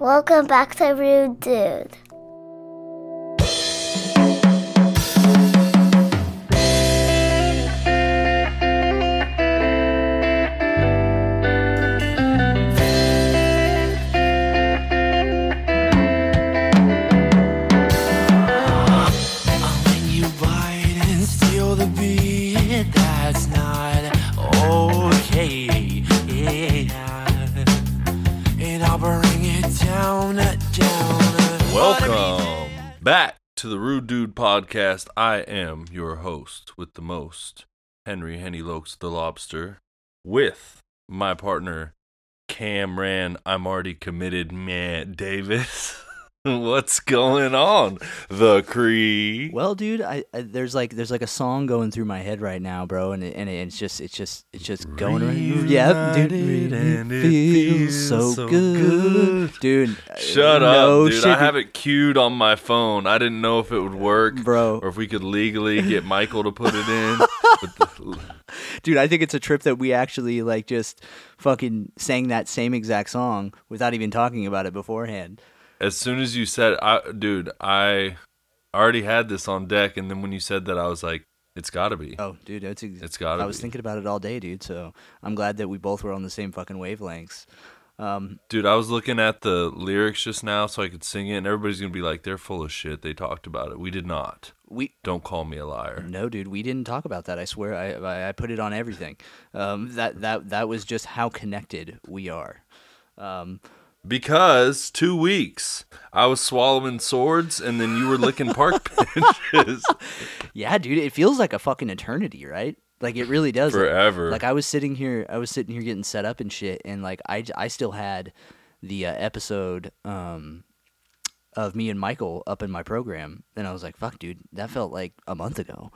Welcome back to Rude Dude. The Rude Dude Podcast. I am your host with the most, Henry Henny Lokes the Lobster, with my partner, Cameron. I'm already committed, man, Davis. What's going on, the Cree? Well, dude, I, I there's like there's like a song going through my head right now, bro, and it, and it's just it's just it's just going around. Yep, dude, Reunited and it feels feels so, so good, good. dude. Shut no up, dude. shit, I have it queued on my phone. I didn't know if it would work. bro. Or if we could legally get Michael to put it in. The, Dude, I think it's a trip that we actually like just fucking sang that same exact song without even talking about it beforehand. As soon as you said, I, dude, I already had this on deck, and then when you said that, I was like, it's got to be. Oh, dude, it's ex- It's gotta be I was be. thinking about it all day, dude. So I'm glad that we both were on the same fucking wavelengths. Um, Dude, I was looking at the lyrics just now so I could sing it, and everybody's gonna be like, they're full of shit. They talked about it. We did not. we Don't call me a liar. No, dude, we didn't talk about that. I swear, I I, I put it on everything. Um, that that that was just how connected we are. Um, Because two weeks, I was swallowing swords, and then you were licking park benches yeah, dude, it feels like a fucking eternity, right? Like it really does. Forever. Like I was sitting here, I was sitting here getting set up and shit, and like I, I still had the uh, episode um, of me and Michael up in my program, and I was like, "Fuck, dude, that felt like a month ago."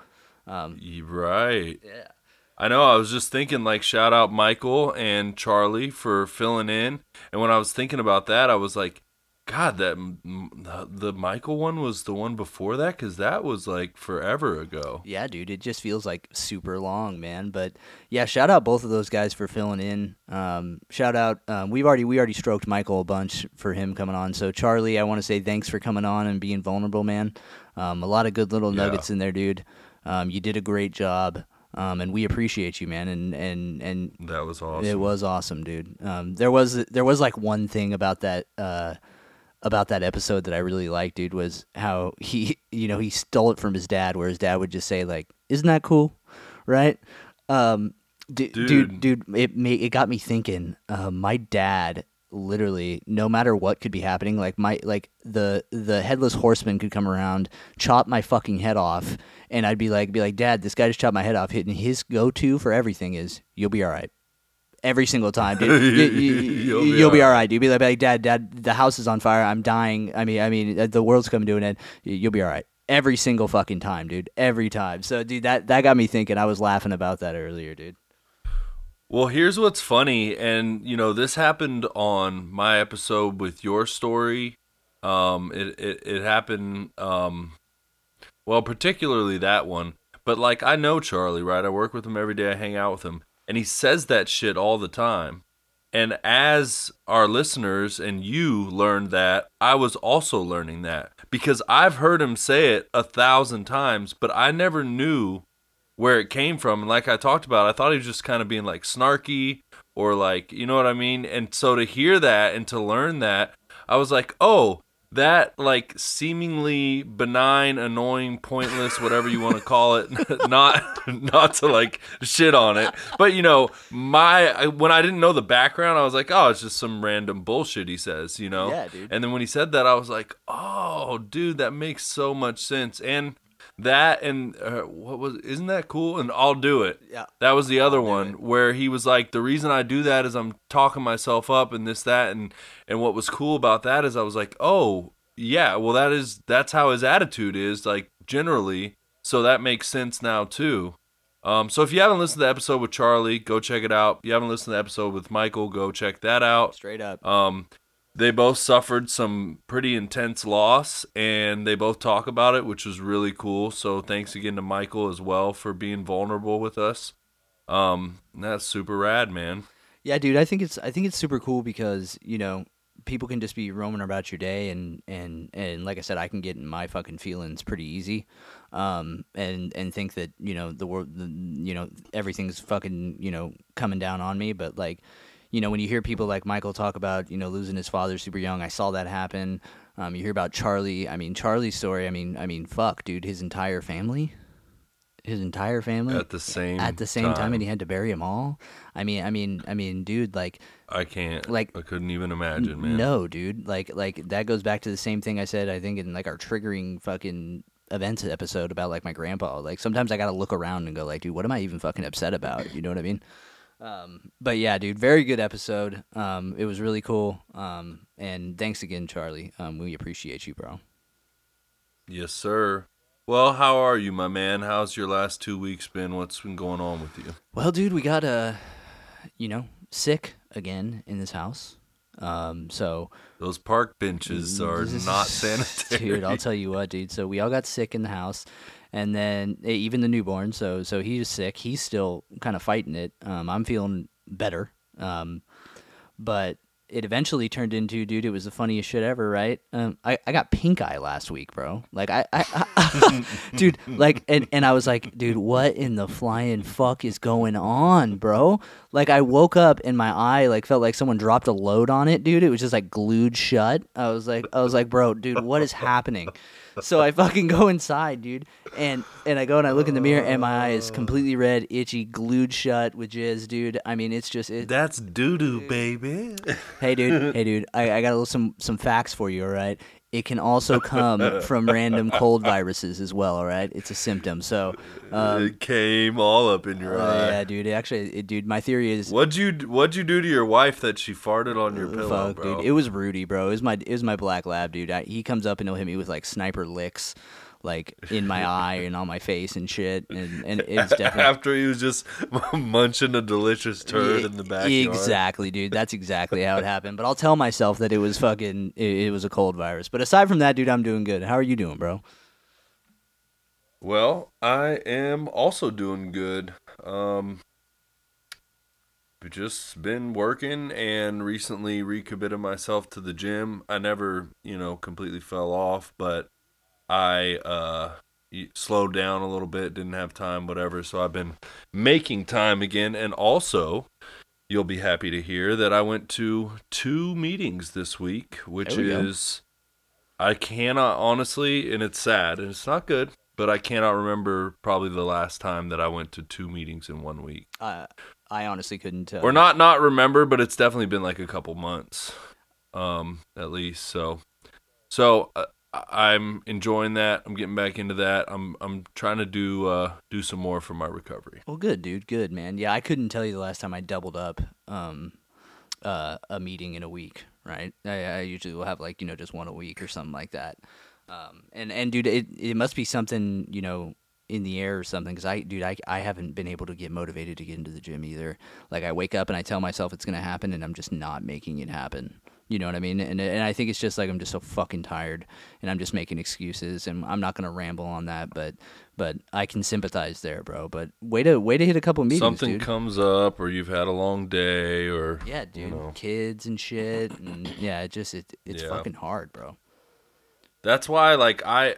Um, right. yeah. I know. I was just thinking, like, shout out Michael and Charlie for filling in. And when I was thinking about that, I was like, God, that the, the Michael one was the one before that because that was like forever ago. Yeah, dude, it just feels like super long, man. But yeah, shout out both of those guys for filling in. Um, shout out, um, we've already we already stroked Michael a bunch for him coming on. So Charlie, I want to say thanks for coming on and being vulnerable, man. Um, a lot of good little Yeah. nuggets in there, dude. Um, you did a great job, um, and we appreciate you, man. And and and That was awesome. it was awesome, dude. Um, there was there was like one thing about that uh, about that episode that I really liked, dude, was how he you know he stole it from his dad, where his dad would just say like, "Isn't that cool?" Right? Um, d- dude, Dude. dude, it it got me thinking. Uh, my dad literally no matter what could be happening like my like the the headless horseman could come around chop my fucking head off and i'd be like be like dad this guy just chopped my head off and his go-to for everything is you'll be all right every single time, dude. You, you, You'll you'll, be be, all right, dude. Be like, be like, dad, dad, the house is on fire. I'm dying. I mean, I mean, the world's coming to an end. You'll be all right. Every single fucking time, dude. Every time. So, dude, that that got me thinking. I was laughing about that earlier, dude. Well, here's what's funny, and you know, this happened on my episode with your story. Um, it it, it happened, um, well, particularly that one. But like, I know Charlie, right? I work with him every day. I hang out with him, and he says that shit all the time. And as our listeners and you learned that, I was also learning that because I've heard him say it a thousand times, but I never knew where it came from. And like I talked about, I thought he was just kind of being like snarky or like, you know what I mean? And so to hear that and to learn that, I was like, oh, that like seemingly benign, annoying, pointless, whatever you want to call it, not not to like shit on it, but you know, my when I didn't know the background, I was like, oh, it's just some random bullshit he says, you know? Yeah, dude. And then when he said that, I was like, oh, dude, that makes so much sense. And that and uh, what was isn't that cool? And I'll do it. Yeah. That was the other do one where he was like, the reason I do that is I'm talking myself up and this that and and what was cool about that is I was like, oh yeah, well that is that's how his attitude is like generally. So that makes sense now too. Um, so if you haven't listened to the episode with Charlie, go check it out. If you haven't listened to the episode with Michael, go check that out. Straight up. Um, they both suffered some pretty intense loss, and they both talk about it, which was really cool. So thanks again to Michael as well for being vulnerable with us. Um, that's super rad, man. Yeah, dude, I think it's I think it's super cool because you know people can just be roaming about your day and and and like I said, I can get in my fucking feelings pretty easy, um, and and think that you know the world, the, you know everything's fucking you know coming down on me. But like, you know, when you hear people like Michael talk about you know losing his father super young, I saw that happen. Um, you hear about Charlie. I mean, Charlie's story. I mean, I mean, fuck, dude, his entire family. His entire family At the same at the same time, time. and he had to bury them all. I mean, I mean, I mean, dude, like I can't. Like- I couldn't even imagine, man. no, dude. Like like that goes back to the same thing I said I think in like our triggering fucking events episode about like my grandpa. Like sometimes I got to look around and go like, dude, what am I even fucking upset about? You know what I mean? Um, but yeah, dude, very good episode. Um, it was really cool. Um, and thanks again, Charlie. Um, we appreciate you, bro. Yes, sir. Well, how are you, my man? How's your last two weeks been? What's been going on with you? Well, dude, we got uh, you know, sick again in this house. Um, so Those park benches are not sanitary. Dude, I'll tell you what, dude. So we all got sick in the house, and then even the newborn. So so he was sick. He's still kind of fighting it. Um, I'm feeling better. Um, but it eventually turned into, dude. It was the funniest shit ever, right? Um, I, I got pink eye last week, bro. Like I, I, I dude, like, and and I was like, dude, what in the flying fuck is going on, bro? Like I woke up and my eye like felt like someone dropped a load on it, dude. It was just like glued shut. I was like, I was like, bro, dude, what is happening? So I fucking go inside, dude, and and I go and I look in the mirror, and my eye is completely oh. red, itchy, glued shut with jizz, dude. I mean, it's just it, That's doo doo, baby. Hey dude, hey dude, I, I got a little, some some facts for you. All right, it can also come from random cold viruses as well. All right, it's a symptom. So, um, it came all up in your uh, eye. yeah, dude. Actually, it, dude, my theory is What'd you What'd you do to your wife that she farted on your pillow, bro? dude. It was Rudy, bro. It was my it was my black lab, dude. I, he comes up and he'll hit me with like sniper licks, like in my eye and on my face and shit. And and it's definitely After he was just munching a delicious turd in the backyard. Exactly, dude. That's exactly how it happened. But I'll tell myself that it was fucking it, it was a cold virus. But aside from that, dude, I'm doing good. How are you doing, bro? Well, I am also doing good. Um, just been working and recently recommitted myself to the gym. I never, you know, completely fell off, but I uh slowed down a little bit, didn't have time, whatever. So I've been making time again, and also. You'll be happy to hear that I went to two meetings this week, which we go. is I cannot honestly, and it's sad and it's not good, but I cannot remember probably the last time that I went to two meetings in one week. Uh, I honestly couldn't tell. Or not not remember, but it's definitely been like a couple months, um, at least. So, so uh, I'm enjoying that. I'm getting back into that. I'm I'm trying to do uh do some more for my recovery. Well, good, dude. Good, man. Yeah, I couldn't tell you the last time I doubled up um, uh, a meeting in a week. Right? I, I usually will have like you know just one a week or something like that. Um, and and dude, it it must be something you know in the air or something because I dude I I haven't been able to get motivated to get into the gym either. Like I wake up and I tell myself it's gonna happen and I'm just not making it happen. You know what I mean? And and I think it's just like I'm just so fucking tired and I'm just making excuses and I'm not gonna ramble on that, but but I can sympathize there, bro. But way to way to hit a couple meetings, Something dude. comes up, or you've had a long day, or yeah, dude. you know. Kids and shit, and yeah, it just it, it's Yeah. fucking hard, bro. That's why, like, I,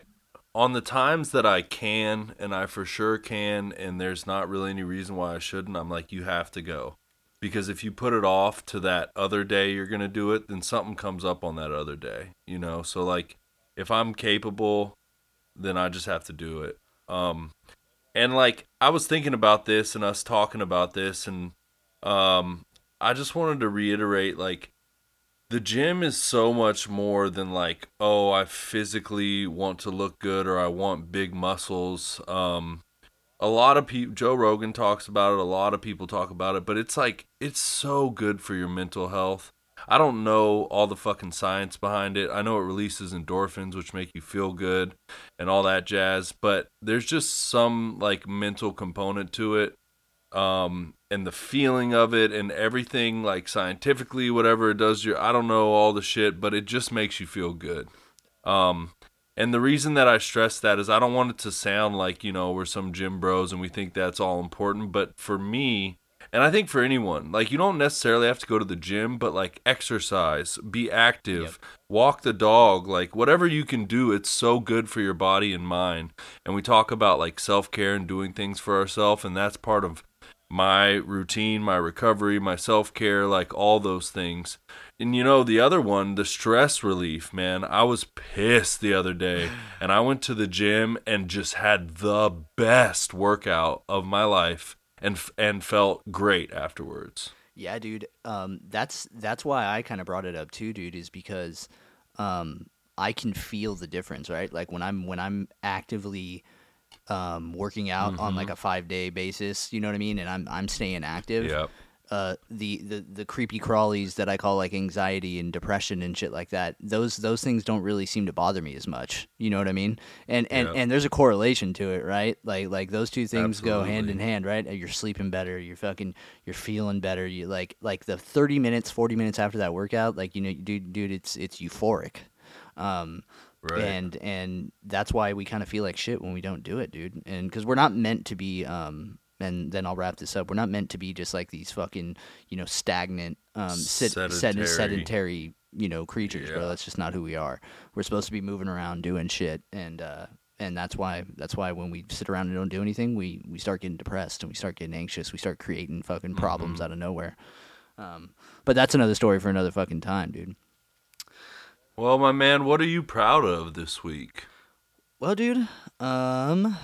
on the times that I can, and I for sure can, and there's not really any reason why I shouldn't, I'm like, you have to go. Because if you put it off to that other day you're going to do it, then something comes up on that other day, you know? So, like, if I'm capable, then I just have to do it. Um, and, like, I was thinking about this and us talking about this, and, um, I just wanted to reiterate, like, the gym is so much more than like oh i physically want to look good or i want big muscles um a lot of people joe rogan talks about it a lot of people talk about it but it's like it's so good for your mental health. I don't know all the fucking science behind it. I know it releases endorphins which make you feel good and all that jazz but there's just some like mental component to it um and the feeling of it and everything like scientifically whatever it does your I don't know all the shit but it just makes you feel good. Um and the reason that I stress that is I don't want it to sound like you know we're some gym bros and we think that's all important but for me And I think for anyone, like you don't necessarily have to go to the gym, but like exercise, be active, walk the dog, like whatever you can do, it's so good for your body and mind. And we talk about like self-care and doing things for ourselves and that's part of my routine, my recovery, my self-care, like all those things. And you know, the other one, the stress relief, man. I was pissed the other day and I went to the gym and just had the best workout of my life and and felt great afterwards. Yeah, dude. Um, that's that's why I kind of brought it up too, dude. Is because um, I can feel the difference, right? Like when I'm when I'm actively um, working out on like a five day basis, you know what I mean, and I'm I'm staying active. Yep. Uh, the, the the creepy crawlies that I call like anxiety and depression and shit like that. Those those things don't really seem to bother me as much. You know what I mean? And and, Yeah. and there's a correlation to it, right? Like like those two things go hand in hand, right? You're sleeping better. You're fucking. You're feeling better. You like like the 30 minutes, 40 minutes after that workout, like you know, dude, dude, it's it's euphoric. Um, Right. and and that's why we kind of feel like shit when we don't do it, dude. And because we're not meant to be, um, and then I'll wrap this up. We're not meant to be just like these fucking, you know, stagnant, um, sit, sedentary, Sedentary. you know, creatures, bro. That's just not who we are. We're supposed to be moving around, doing shit, and uh, and that's why that's why when we sit around and don't do anything, we we start getting depressed and we start getting anxious. We start creating fucking problems out of nowhere. Um, but that's another story for another fucking time, dude. Well, my man, what are you proud of this week? Well, dude, um,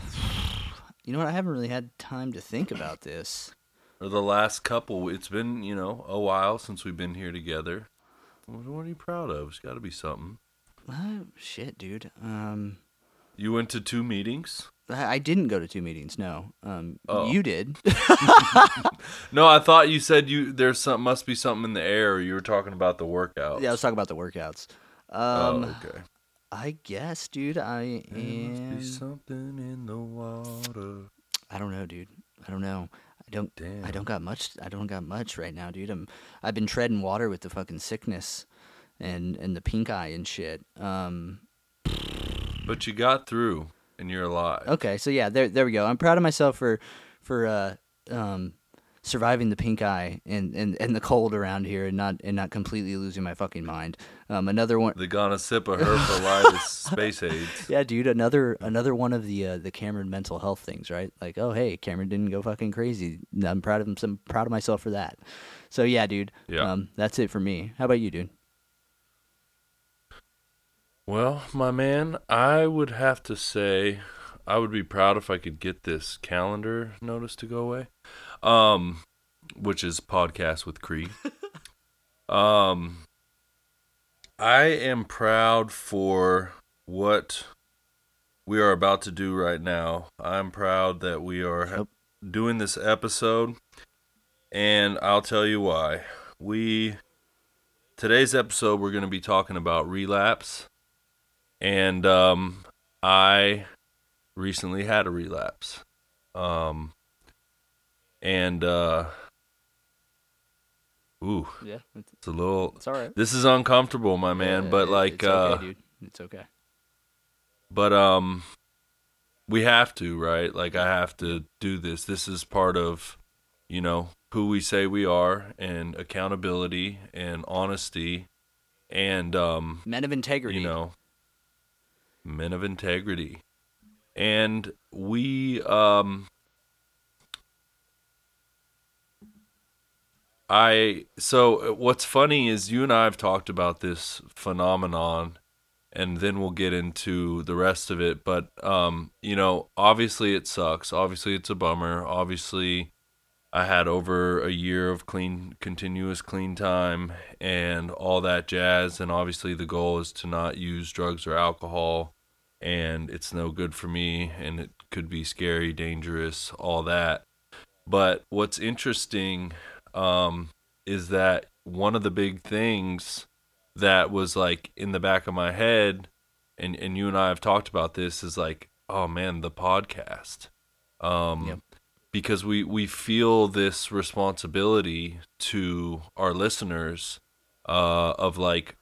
you know what? I haven't really had time to think about this. Or the last couple? It's been, you know, a while since we've been here together. What, what are you proud of? It's got to be something. Uh, shit, dude. Um, You went to two meetings? I, didn't go to two meetings. No. Um, Oh. you did. No, I thought you said you there's some must be something in the air. You were talking about the workout. yeah, I was talking about the workouts. Um, oh, okay. I guess, dude. I There must am. be something in the water. I don't know, dude. I don't know. I don't. I don't got much. I don't got much right now, dude. I'm. I've been treading water with the fucking sickness, and and the pink eye and shit. Um. But you got through, and you're alive. Okay, so yeah, there there we go. I'm proud of myself for for uh um surviving the pink eye and, and, and the cold around here and not and not completely losing my fucking mind. Um another one The gonna sip of herpelitis space aids. Yeah, dude, another another one of the uh, the Cameron mental health things, right? Like, oh hey, Cameron didn't go fucking crazy. I'm proud of him. I'm proud of myself for that. So yeah, dude. Yeah. Um that's it for me. How about you, dude? Well, my man, I would have to say I would be proud if I could get this calendar notice to go away. Um which is podcast with Cree. um I am proud for what we are about to do right now. I'm proud that we are Yep. doing this episode and I'll tell you why. We today's episode we're going to be talking about relapse and um I recently had a relapse. Um and uh ooh, Yeah, it's, it's a little it's all right. this is uncomfortable, my man, but like it's uh okay, dude. It's okay. but um we have to, right? Like I have to do this. This is part of, you know, who we say we are and accountability and honesty and um Men of integrity. you know men of integrity and we um i so uh, what's funny is you and i have talked about this phenomenon and then we'll get into the rest of it but um you know obviously it sucks obviously it's a bummer obviously I had over a year of clean, continuous clean time and all that jazz. And obviously, the goal is to not use drugs or alcohol. And it's no good for me. And it could be scary, dangerous, all that. But what's interesting um, is that one of the big things that was like in the back of my head, and, and you and I have talked about this, is like, oh man, the podcast. Um, Yep because we we feel this responsibility to our listeners uh of like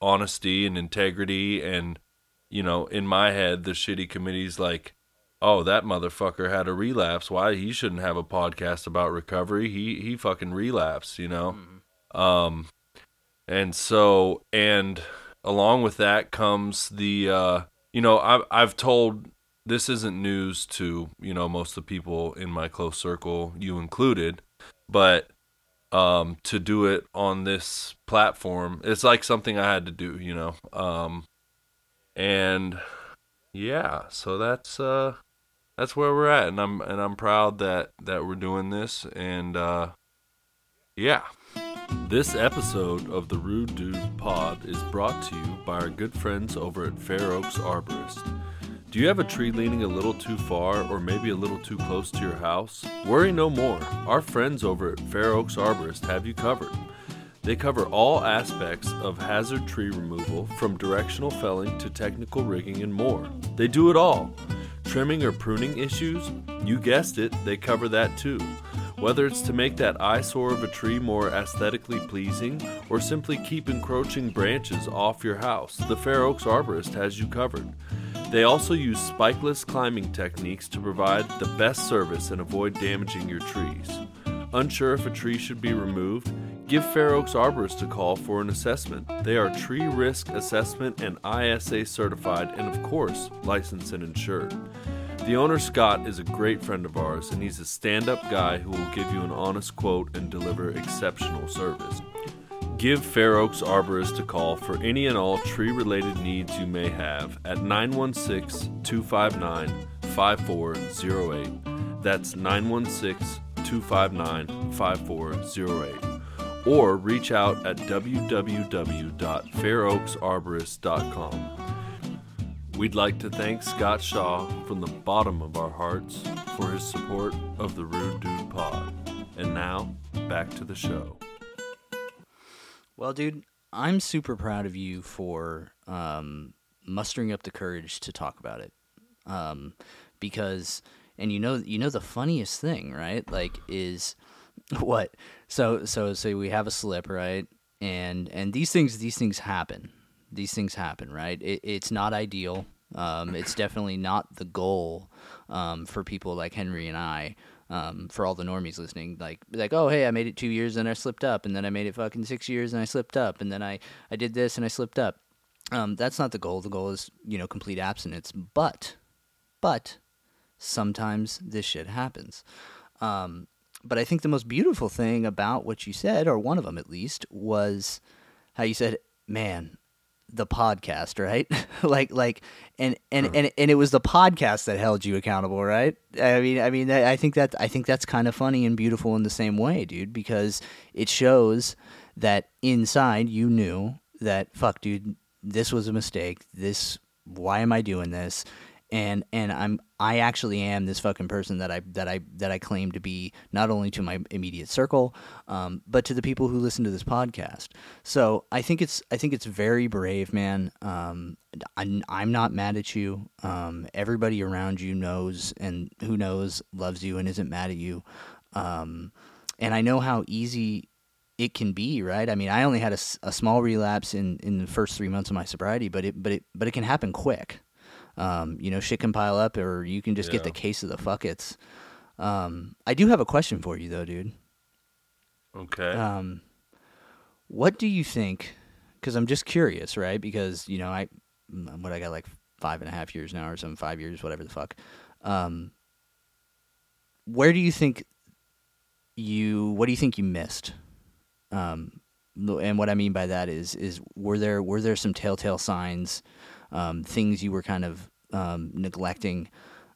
honesty and integrity and you know in my head the shitty committee's like oh, that motherfucker had a relapse. Why he shouldn't have a podcast about recovery? He he fucking relapsed, you know. Um, and so and along with that comes the uh, you know I've I've told this isn't news to you know most of the people in my close circle, you included, but um, to do it on this platform, it's like something I had to do, you know. Um, and yeah, so that's uh, that's where we're at, and I'm and I'm proud that that we're doing this, and uh, yeah. This episode of the Rude Dude Pod is brought to you by our good friends over at Fair Oaks Arborist. Do you have a tree leaning a little too far or maybe a little too close to your house? Worry no more. Our friends over at Fair Oaks Arborist have you covered. They cover all aspects of hazard tree removal from directional felling to technical rigging and more. They do it all. Trimming or pruning issues? You guessed it, they cover that too. Whether it's to make that eyesore of a tree more aesthetically pleasing or simply keep encroaching branches off your house, the Fair Oaks Arborist has you covered. They also use spikeless climbing techniques to provide the best service and avoid damaging your trees. Unsure if a tree should be removed? Give Fair Oaks Arborist a call for an assessment. They are tree risk assessment and ISA certified and, of course, licensed and insured. The owner, Scott, is a great friend of ours, and he's a stand up guy who will give you an honest quote and deliver exceptional service. Give Fair Oaks Arborist a call for any and all tree related needs you may have at 916 259 5408. That's 916 259 5408. Or reach out at www.fairoaksarborist.com. We'd like to thank Scott Shaw from the bottom of our hearts for his support of the Rude Dude Pod. And now, back to the show. Well, dude, I'm super proud of you for um, mustering up the courage to talk about it. Um, because, and you know, you know the funniest thing, right? Like, is what? So, so, so we have a slip, right? And and these things, these things happen. These things happen, right? It, it's not ideal. Um, it's definitely not the goal um, for people like Henry and I um, for all the normies listening, like like oh hey I made it two years and I slipped up, and then I made it fucking six years and I slipped up, and then I I did this and I slipped up. Um, that's not the goal. The goal is you know complete abstinence. But but sometimes this shit happens. Um, but I think the most beautiful thing about what you said, or one of them at least, was how you said, "Man, the podcast, right? like like and and, and and it was the podcast that held you accountable, right? I mean I mean I think that I think that's kind of funny and beautiful in the same way, dude, because it shows that inside you knew that fuck dude, this was a mistake. This why am I doing this? and and I'm I actually am this fucking person that I that I that I claim to be not only to my immediate circle, um, but to the people who listen to this podcast. So I think it's I think it's very brave, man. Um, I'm, I'm not mad at you. Um, everybody around you knows and who knows loves you and isn't mad at you. Um, and I know how easy it can be, right? I mean, I only had a, a small relapse in, in the first three months of my sobriety, but it but it but it can happen quick um, you know, shit can pile up, or you can just get the case of the fuckets. Um, I do have a question for you though, dude. Okay. Um, what do you think? Because I'm just curious, right? Because you know, I what I got like five and a half years now, or some five years, whatever the fuck. Um, where do you think you? What do you think you missed? Um, and what I mean by that is, is were there were there some telltale signs, um, things you were kind of um, neglecting?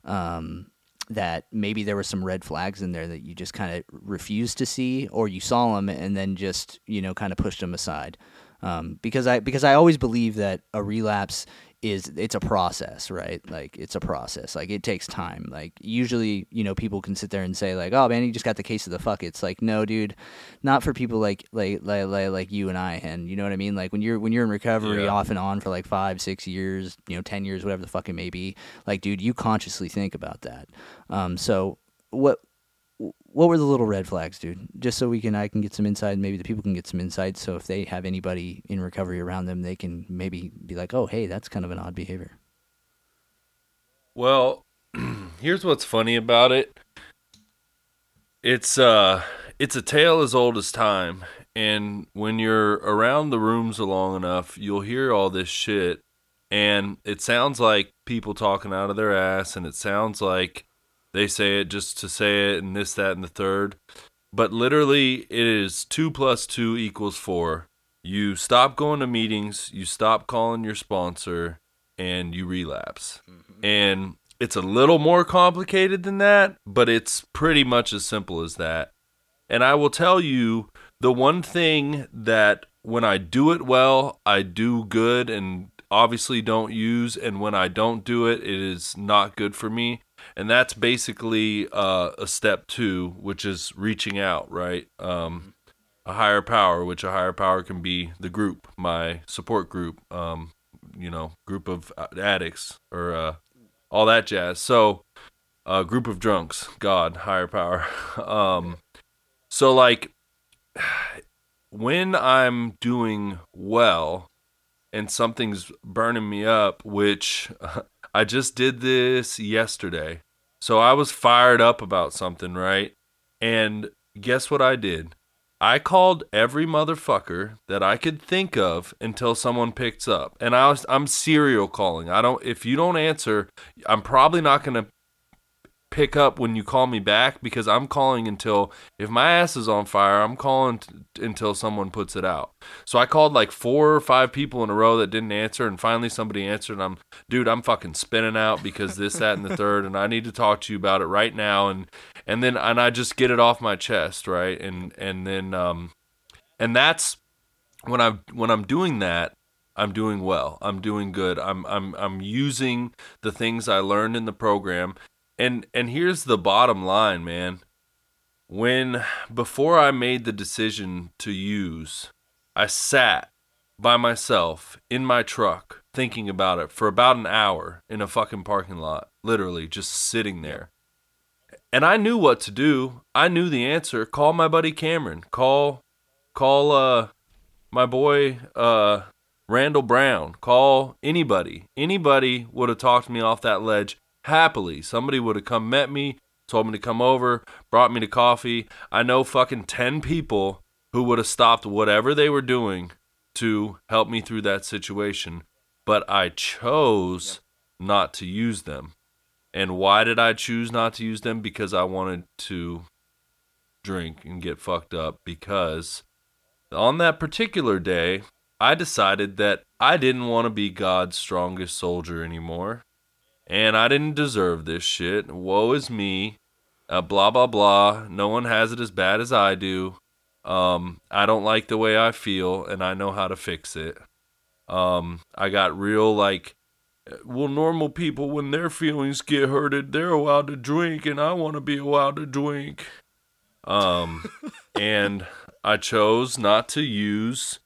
Um, that maybe there were some red flags in there that you just kind of refused to see, or you saw them and then just you know kind of pushed them aside. Um, because I because I always believe that a relapse is it's a process, right? Like it's a process. Like it takes time. Like usually, you know, people can sit there and say like, "Oh man, you just got the case of the fuck." It's like, no, dude, not for people like like like like, like you and I. And you know what I mean? Like when you're when you're in recovery Yeah. off and on for like five, six years, you know, ten years, whatever the fuck it may be. Like, dude, you consciously think about that. Um, so what what were the little red flags, dude? Just so we can I can get some insight, maybe the people can get some insight. So if they have anybody in recovery around them, they can maybe be like, oh, hey, that's kind of an odd behavior. Well, here's what's funny about it. It's uh it's a tale as old as time. And when you're around the rooms long enough, you'll hear all this shit. And it sounds like people talking out of their ass, and it sounds like they say it just to say it, and this, that, and the third. But literally, it is two plus two equals four. You stop going to meetings, you stop calling your sponsor, and you relapse. Mm-hmm. And it's a little more complicated than that, but it's pretty much as simple as that. And I will tell you the one thing that when I do it well, I do good and obviously don't use, and when I don't do it, it is not good for me. And that's basically uh, a step two, which is reaching out, right? Um, a higher power, which a higher power can be the group, my support group, um, you know, group of uh, addicts or uh, all that jazz. So, a group of drunks, God, higher power. um, so like when I'm doing well and something's burning me up, which I just did this yesterday. So I was fired up about something, right? And guess what I did? I called every motherfucker that I could think of until someone picks up. And I was I'm serial calling. I don't if you don't answer, I'm probably not going to pick up when you call me back because I'm calling until if my ass is on fire, I'm calling t- until someone puts it out. So I called like four or five people in a row that didn't answer, and finally somebody answered. And I'm, dude, I'm fucking spinning out because this, that, and the third, and I need to talk to you about it right now. And and then and I just get it off my chest, right? And and then um, and that's when I'm when I'm doing that. I'm doing well. I'm doing good. I'm I'm I'm using the things I learned in the program and and here's the bottom line, man. When before I made the decision to use, I sat by myself in my truck thinking about it for about an hour in a fucking parking lot, literally just sitting there. And I knew what to do. I knew the answer. Call my buddy Cameron. Call call uh my boy uh Randall Brown. Call anybody. Anybody would have talked me off that ledge happily. Somebody would have come met me, told me to come over, brought me to coffee. I know fucking 10 people who would have stopped whatever they were doing to help me through that situation, but I chose not to use them. And why did I choose not to use them? Because I wanted to drink and get fucked up because on that particular day, I decided that I didn't want to be God's strongest soldier anymore and I didn't deserve this shit. Woe is me. Uh, blah blah blah. No one has it as bad as I do. Um, I don't like the way I feel, and I know how to fix it. Um, I got real like, well, normal people when their feelings get hurted, they're allowed to drink, and I want to be allowed to drink. Um, and I chose not to use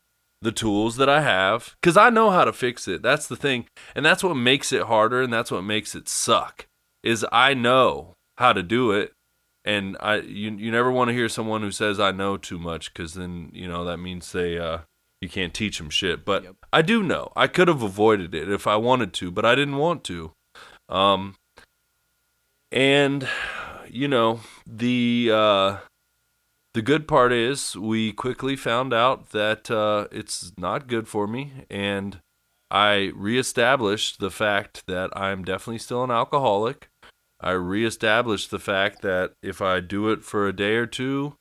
the tools that I have because I know how to fix it. That's the thing, and that's what makes it harder, and that's what makes it suck. Is I know how to do it, and I you you never want to hear someone who says I know too much because then you know that means they uh you can't teach them shit. But Yep. I do know. I could have avoided it if I wanted to, but I didn't want to. Um, and you know the uh the good part is we quickly found out that uh, it's not good for me, and I reestablished the fact that I'm definitely still an alcoholic. I reestablished the fact that if I do it for a day or two,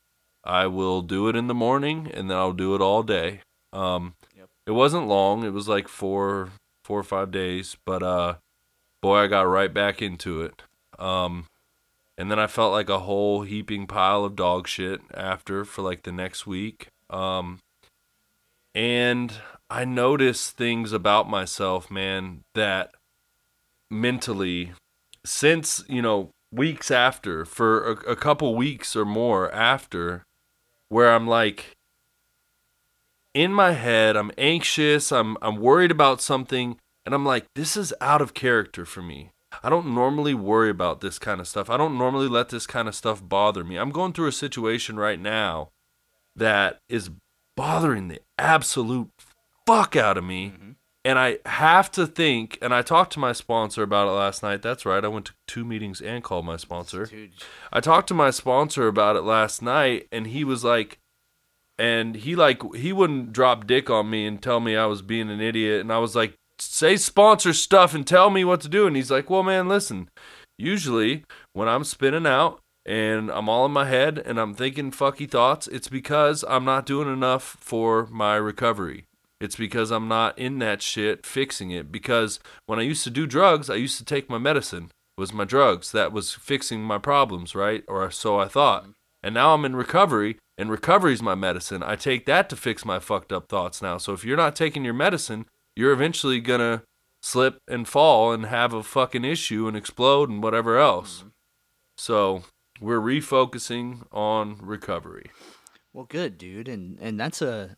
I will do it in the morning, and then I'll do it all day. Um, Yep. It wasn't long; it was like four, four or five days, but uh, boy, I got right back into it. Um, and then I felt like a whole heaping pile of dog shit after for like the next week. Um, and I noticed things about myself, man, that mentally, since, you know, weeks after, for a, a couple weeks or more after, where I'm like, in my head, I'm anxious, I'm, I'm worried about something, and I'm like, this is out of character for me. I don't normally worry about this kind of stuff. I don't normally let this kind of stuff bother me. I'm going through a situation right now that is bothering the absolute fuck out of me. Mm-hmm. And I have to think, and I talked to my sponsor about it last night. That's right. I went to two meetings and called my sponsor. I talked to my sponsor about it last night, and he was like, and he like he wouldn't drop dick on me and tell me I was being an idiot, and I was like, say sponsor stuff and tell me what to do, and he's like, well, man, listen, usually when I'm spinning out and I'm all in my head and I'm thinking fucky thoughts, it's because I'm not doing enough for my recovery. It's because I'm not in that shit fixing it. Because when I used to do drugs, I used to take my medicine. It was my drugs that was fixing my problems, right? Or so I thought. And now I'm in recovery, and recovery's my medicine. I take that to fix my fucked up thoughts now. So if you're not taking your medicine, you're eventually gonna slip and fall and have a fucking issue and explode and whatever else. So we're refocusing on recovery. Well, good, dude, and and that's a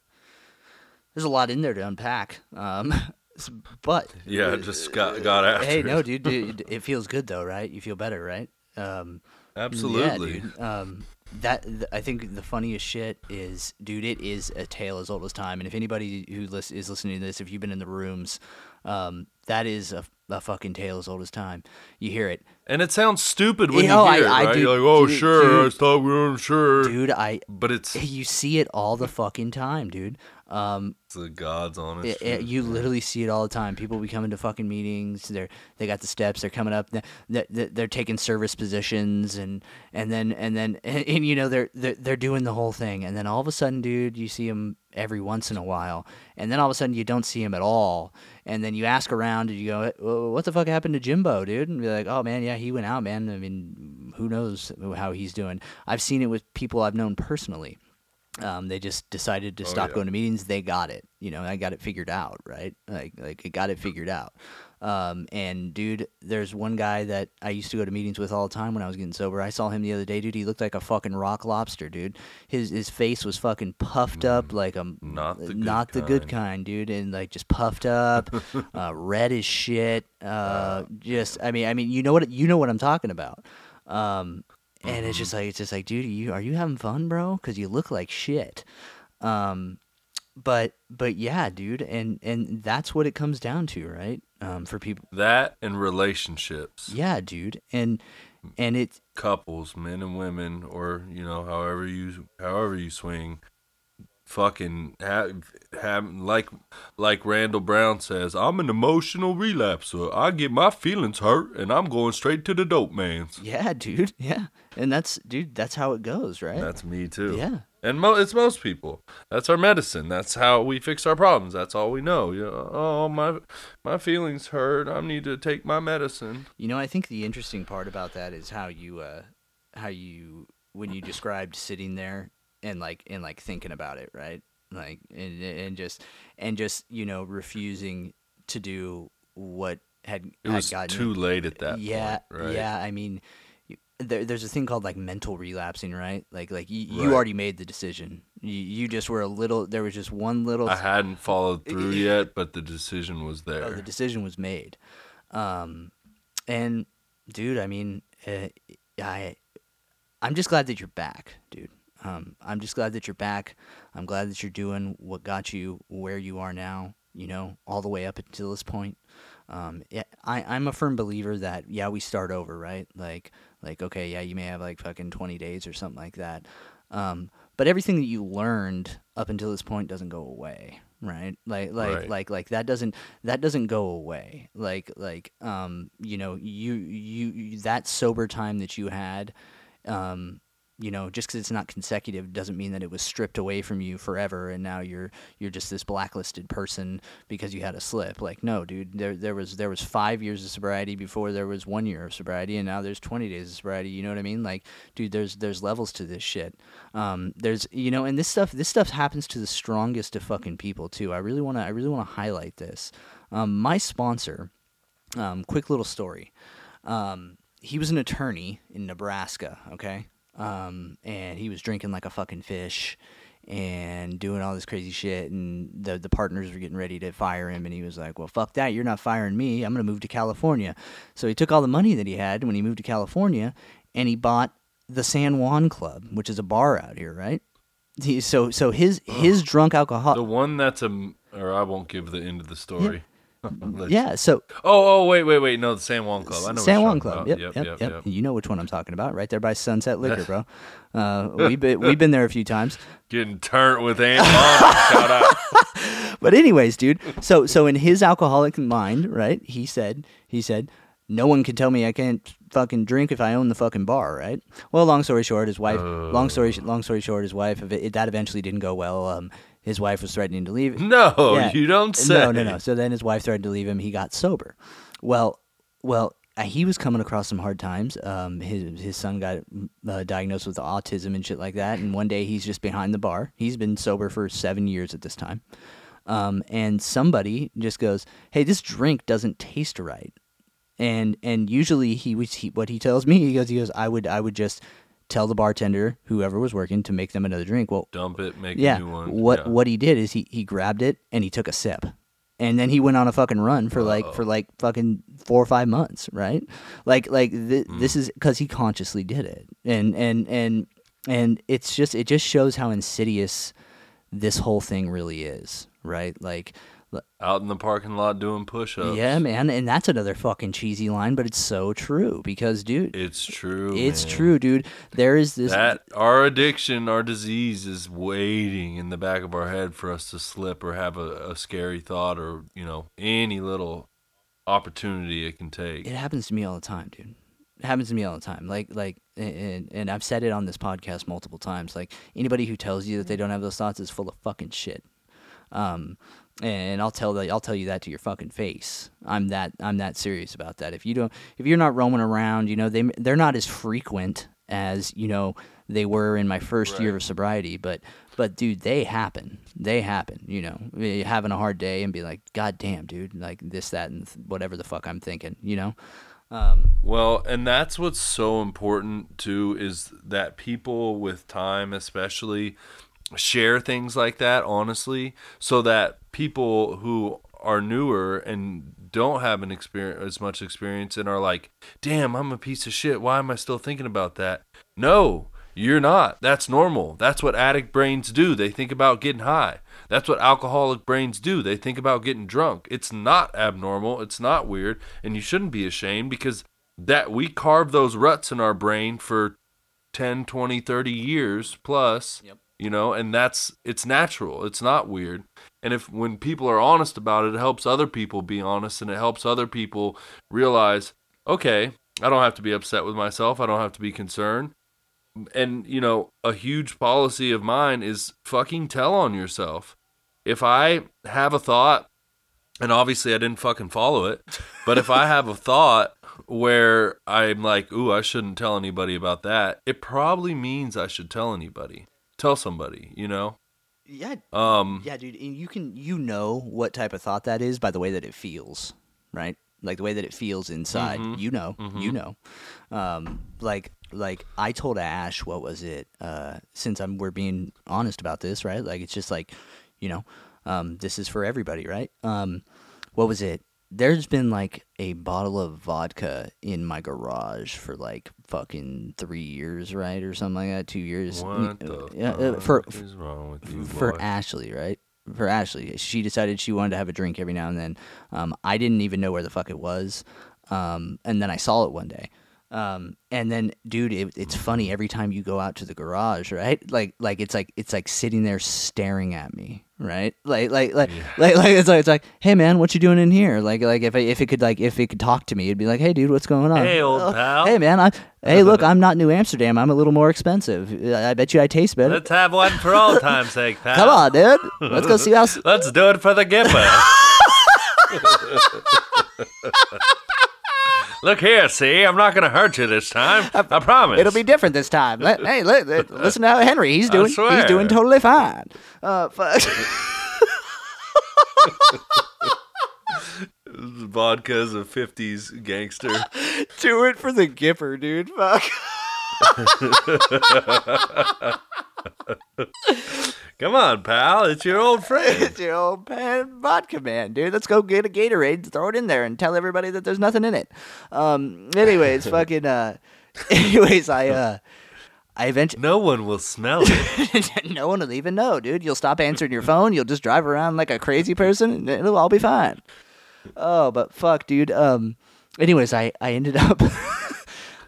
there's a lot in there to unpack. Um, but Yeah, just got got after. hey, it. no, dude, dude, it feels good though, right? You feel better, right? Um, absolutely. Yeah, dude. Um, that th- I think the funniest shit is, dude, it is a tale as old as time. And if anybody who lis- is listening to this, if you've been in the rooms, um, that is a, a fucking tale as old as time. You hear it, And it sounds stupid when You know, hear I- I it, right? do- You're like, "Oh, dude, sure, I dude. thought we were sure," dude. I but it's, you see it all the fucking time, dude. Um, it's the God's honest. It, it- you literally see it all the time. People be coming to fucking meetings. They're they got the steps. They're coming up. They're, they're, they're taking service positions, and and then and then and, and, you know they're, they're they're doing the whole thing. And then all of a sudden, dude, you see them every once in a while, and then all of a sudden you don't see him at all. And then you ask around, and you go, "What the fuck happened to Jimbo, dude?" And be like, "Oh man, yeah, he went out, man. I mean, who knows how he's doing?" I've seen it with people I've known personally. Um, they just decided to stop yeah. going to meetings. They got it. You know, I got it figured out, right? Like, like it got it figured out. Um, and dude, there's one guy that I used to go to meetings with all the time when I was getting sober. I saw him the other day, dude. He looked like a fucking rock lobster, dude. His his face was fucking puffed up like a Not the good not the good kind. kind, dude, and like just puffed up, uh, red as shit. Uh, just, I mean, I mean, you know what you know what I'm talking about. Um, and it's just like it's just like, dude, you are you having fun, bro? Because you look like shit. Um, but but yeah, dude, and and that's what it comes down to, right? Um, for people, that and relationships, yeah, dude, and and it's couples, men and women, or you know, however you however you swing. Fucking have, have like like Randall Brown says, I'm an emotional relapser. I get my feelings hurt, and I'm going straight to the dope man's. yeah, dude, yeah, and that's dude, that's how it goes, right? That's me too. Yeah. And mo- it's most people. That's our medicine. That's how we fix our problems. That's all we know. You know, oh my my feelings hurt. I need to take my medicine. You know, I think the interesting part about that is how you, uh, how you, when you described sitting there and like and like thinking about it, right? Like and and just and just you know refusing to do what had It had was gotten too late at that yeah, point, right? yeah. I mean, there, there's a thing called like mental relapsing, right? Like like you, you already made the decision. You, you just were a little. There was just one little. I hadn't followed through yet, but the decision was there. Oh, the decision was made. Um, and dude, I mean, uh, I, I'm just glad that you're back, dude. Um, I'm just glad that you're back. I'm glad that you're doing what got you where you are now. You know, all the way up until this point. Um, yeah, I, I'm a firm believer that yeah, we start over, right? Like, like okay, yeah, you may have like fucking 20 days or something like that. Um, but everything that you learned up until this point doesn't go away, right? Like, like, Right. like, like that doesn't that doesn't go away. Like, like, um, you know, you you, you that sober time that you had, um, you know, just because it's not consecutive doesn't mean that it was stripped away from you forever, and now you're you're just this blacklisted person because you had a slip. Like, no, dude, there there was there was five years of sobriety before there was one year of sobriety, and now there's 20 days of sobriety. You know what I mean? Like, dude, there's there's levels to this shit. Um, there's you know, and this stuff this stuff happens to the strongest of fucking people too. I really wanna I really wanna highlight this. Um, my sponsor, um, quick little story. Um, he was an attorney in Nebraska, okay? Um, and he was drinking like a fucking fish and doing all this crazy shit and the the partners were getting ready to fire him and he was like, "Well, fuck that. You're not firing me. I'm going to move to California." So he took all the money that he had when he moved to California and he bought the San Juan Club, which is a bar out here, right? He, so so his his drunk alcohol The one that's a, or I won't give the end of the story. yeah. So Oh, oh, wait, wait, wait. No, the San Juan Club. I know. San Juan Club. about. Yep, yep, yep, You know which one I'm talking about, right there by Sunset Liquor, bro. Uh, we've been we've been there a few times. Getting turned with Aunt Mom. Shout out. But anyways, dude. So so in his alcoholic mind, right? He said he said no one can tell me I can't fucking drink if I own the fucking bar, right? Well, long story short, his wife. long story long story short, his wife. It, that eventually didn't go well. Um, his wife was threatening to leave. No, Yeah. you don't say. No, no, no. So then his wife threatened to leave him. He got sober. Well, well, uh, he was coming across some hard times. Um, his his son got uh, diagnosed with autism and shit like that. And one day he's just behind the bar. He's been sober for seven years at this time. Um, and somebody just goes, "Hey, this drink doesn't taste right." And and usually he was he, what he tells me. He goes, he goes, I would I would just tell the bartender whoever was working to make them another drink. Well, Dump it, make yeah. a new one. What Yeah. what he did is he he grabbed it and he took a sip. And then he went on a fucking run for like for like fucking four or five months, right? Like like th- Hmm. this is because he consciously did it, and and and and it's just it just shows how insidious this whole thing really is, right? Like, Out in the parking lot doing push-ups. yeah, man, and that's another fucking cheesy line, but it's so true because, dude, It's true. it's man. true, dude. There is this That our addiction, our disease is waiting in the back of our head for us to slip or have a, a scary thought or, you know, any little opportunity it can take. it happens to me all the time, dude. It happens to me all the time. Like like and, and I've said it on this podcast multiple times. Like anybody who tells you that they don't have those thoughts is full of fucking shit. Um and I'll tell that I'll tell you that to your fucking face. I'm that I'm that serious about that. If you don't if you're not roaming around, you know, they they're not as frequent as, you know, they were in my first year of sobriety, but but dude, they happen. They happen, you know. You're having a hard day and be like, "God damn, dude, like this that and th- whatever the fuck I'm thinking," you know? Um Well, and that's what's so important too is that people with time, especially, share things like that honestly, so that people who are newer and don't have an experience as much experience and are like, "Damn, I'm a piece of shit. Why am I still thinking about that?" No, you're not. That's normal. That's what addict brains do. They think about getting high. That's what alcoholic brains do. They think about getting drunk. It's not abnormal. It's not weird, and you shouldn't be ashamed because that we carve those ruts in our brain for 10, 20, 30 years plus. Yep. You know, and that's it's natural. It's not weird. And if when people are honest about it, it helps other people be honest and it helps other people realize, okay, I don't have to be upset with myself. I don't have to be concerned and you know a huge policy of mine is fucking tell on yourself if i have a thought and obviously i didn't fucking follow it but if i have a thought where i'm like ooh i shouldn't tell anybody about that it probably means i should tell anybody tell somebody you know yeah, um yeah, dude, and you can you know what type of thought that is by the way that it feels, right? Like the way that it feels inside. Mm-hmm. You know, you know. Um, like like I told Ash, what was it? Uh, since I'm we're being honest about this, right? Like it's just like, you know, um, this is for everybody, right? Um, what was it? There's been like a bottle of vodka in my garage for like fucking three years, right, or something like that. Two years. what the yeah, uh, for is wrong with you for boy? Ashley, right? For Ashley, she decided she wanted to have a drink every now and then. Um, I didn't even know where the fuck it was, um, and then I saw it one day. Um, and then, dude, it, it's funny every time you go out to the garage, right? Like, like it's like it's like sitting there staring at me, right? Like, like, like, like, like it's like it's like, hey man, what you doing in here? Like, like if I, if it could like if it could talk to me, it'd be like, hey dude, what's going on? Hey, old "Oh, pal." Hey man, I, hey look, I'm not New Amsterdam. I'm a little more expensive. I bet you I taste better. let's have one for all time's sake pal Come on, dude. Let's go see how. let's do it for the gipper Look here, see, I'm not gonna hurt you this time. I promise. It'll be different this time. Let, hey, li- li- listen to how Henry. He's I doing. He's doing totally fine. Uh, fuck. vodka's a 50s gangster. Do it for the Gipper, dude. Fuck. Come on, pal. It's your old friend. It's your old pan vodka man, dude. Let's go get a Gatorade, throw it in there, and tell everybody that there's nothing in it. Um. Anyways, fucking. Uh. Anyways, I. Uh. I eventually. No one will smell it. no one will even know, dude. You'll stop answering your phone. You'll just drive around like a crazy person, and it'll all be fine. oh, but fuck, dude. Um. Anyways, I I ended up.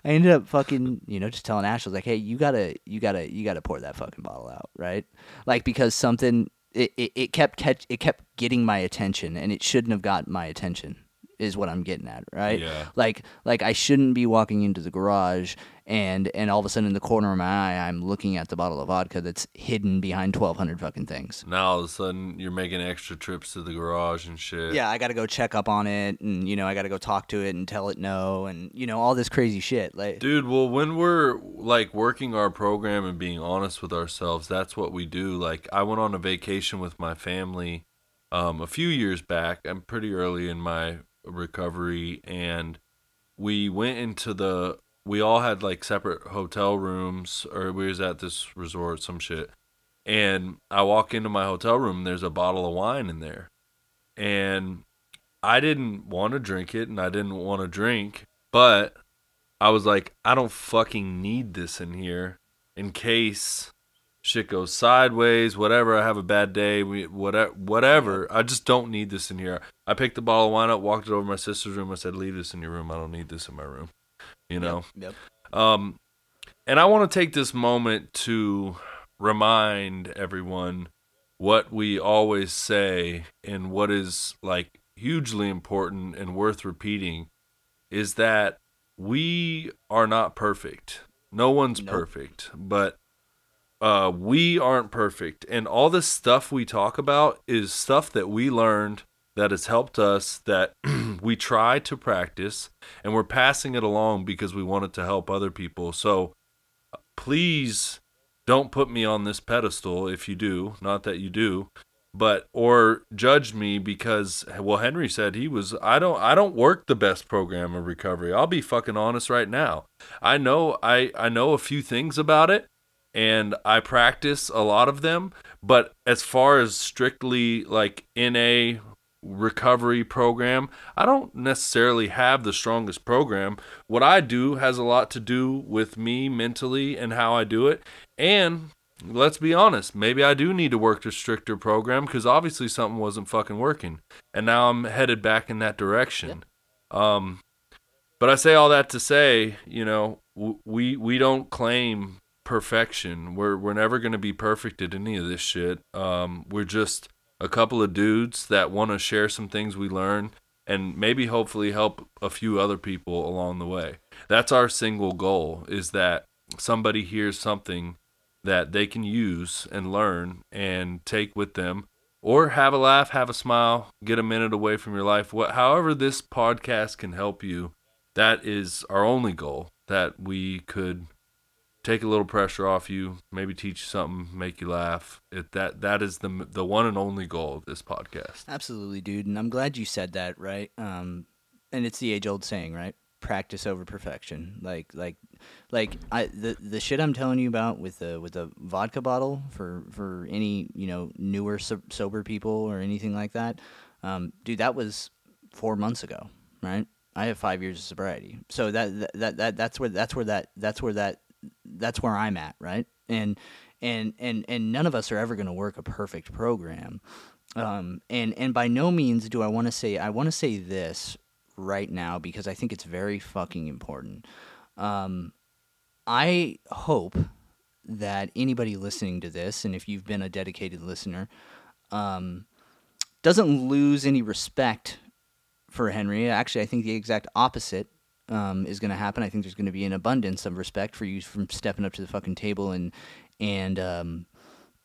I ended up fucking, you know, just telling Ash, I was like, "Hey, you gotta, you gotta, you gotta pour that fucking bottle out, right?" Like because something, it, it, it kept catch, it kept getting my attention, and it shouldn't have got my attention, is what I'm getting at, right? Yeah. Like, like I shouldn't be walking into the garage and and all of a sudden in the corner of my eye, I'm looking at the bottle of vodka that's hidden behind 1,200 fucking things. Now all of a sudden you're making extra trips to the garage and shit. Yeah, I got to go check up on it, and you know, I got to go talk to it and tell it no, and you know, all this crazy shit. Like, Dude, well, when we're like working our program and being honest with ourselves, that's what we do. Like, I went on a vacation with my family um, a few years back. I'm pretty early in my recovery, and we went into the. We all had like separate hotel rooms, or we was at this resort, some shit. And I walk into my hotel room, there's a bottle of wine in there, and I didn't want to drink it, and I didn't want to drink, but I was like, I don't fucking need this in here in case shit goes sideways, whatever. I have a bad day, we whatever, whatever. I just don't need this in here. I picked the bottle of wine up, walked it over my sister's room. I said, "Leave this in your room. I don't need this in my room." You know. yep. Um, and I want to take this moment to remind everyone what we always say and what is like hugely important and worth repeating is that we are not perfect. No one's Nope. perfect, but uh, we aren't perfect. And all this stuff we talk about is stuff that we learned that has helped us, that we try to practice, and we're passing it along because we want it to help other people. So uh, please don't put me on this pedestal if you do, not that you do, but or judge me because well Henry said he was I don't I don't work the best program of recovery. I'll be fucking honest right now. I know I I know a few things about it and I practice a lot of them, but as far as strictly like in a recovery program, I don't necessarily have the strongest program. What I do has a lot to do with me mentally and how I do it. And let's be honest, maybe I do need to work the stricter program because obviously something wasn't fucking working. And now I'm headed back in that direction. Um, but I say all that to say, you know, w- we we don't claim perfection. We're we're never going to be perfect at any of this shit. Um, we're just a couple of dudes that want to share some things we learn and maybe hopefully help a few other people along the way. That's our single goal is that somebody hears something that they can use and learn and take with them or have a laugh, have a smile, get a minute away from your life. What however this podcast can help you, that is our only goal that we could take a little pressure off you, maybe teach you something, make you laugh. It, that that is the the one and only goal of this podcast. Absolutely, dude. And I'm glad you said that, right? Um, and it's the age old saying, right? Practice over perfection. Like, like, like I the the shit I'm telling you about with the with the vodka bottle for for any you know newer so- sober people or anything like that, um, dude. That was four months ago, right? I have five years of sobriety, so that that, that that's where that's where that that's where that that's where I'm at, right? And and and and none of us are ever going to work a perfect program. Um, and and by no means do I want to say I want to say this right now because I think it's very fucking important. Um, I hope that anybody listening to this, and if you've been a dedicated listener, um, doesn't lose any respect for Henry. Actually, I think the exact opposite um, is going to happen. I think there's going to be an abundance of respect for you from stepping up to the fucking table and and um,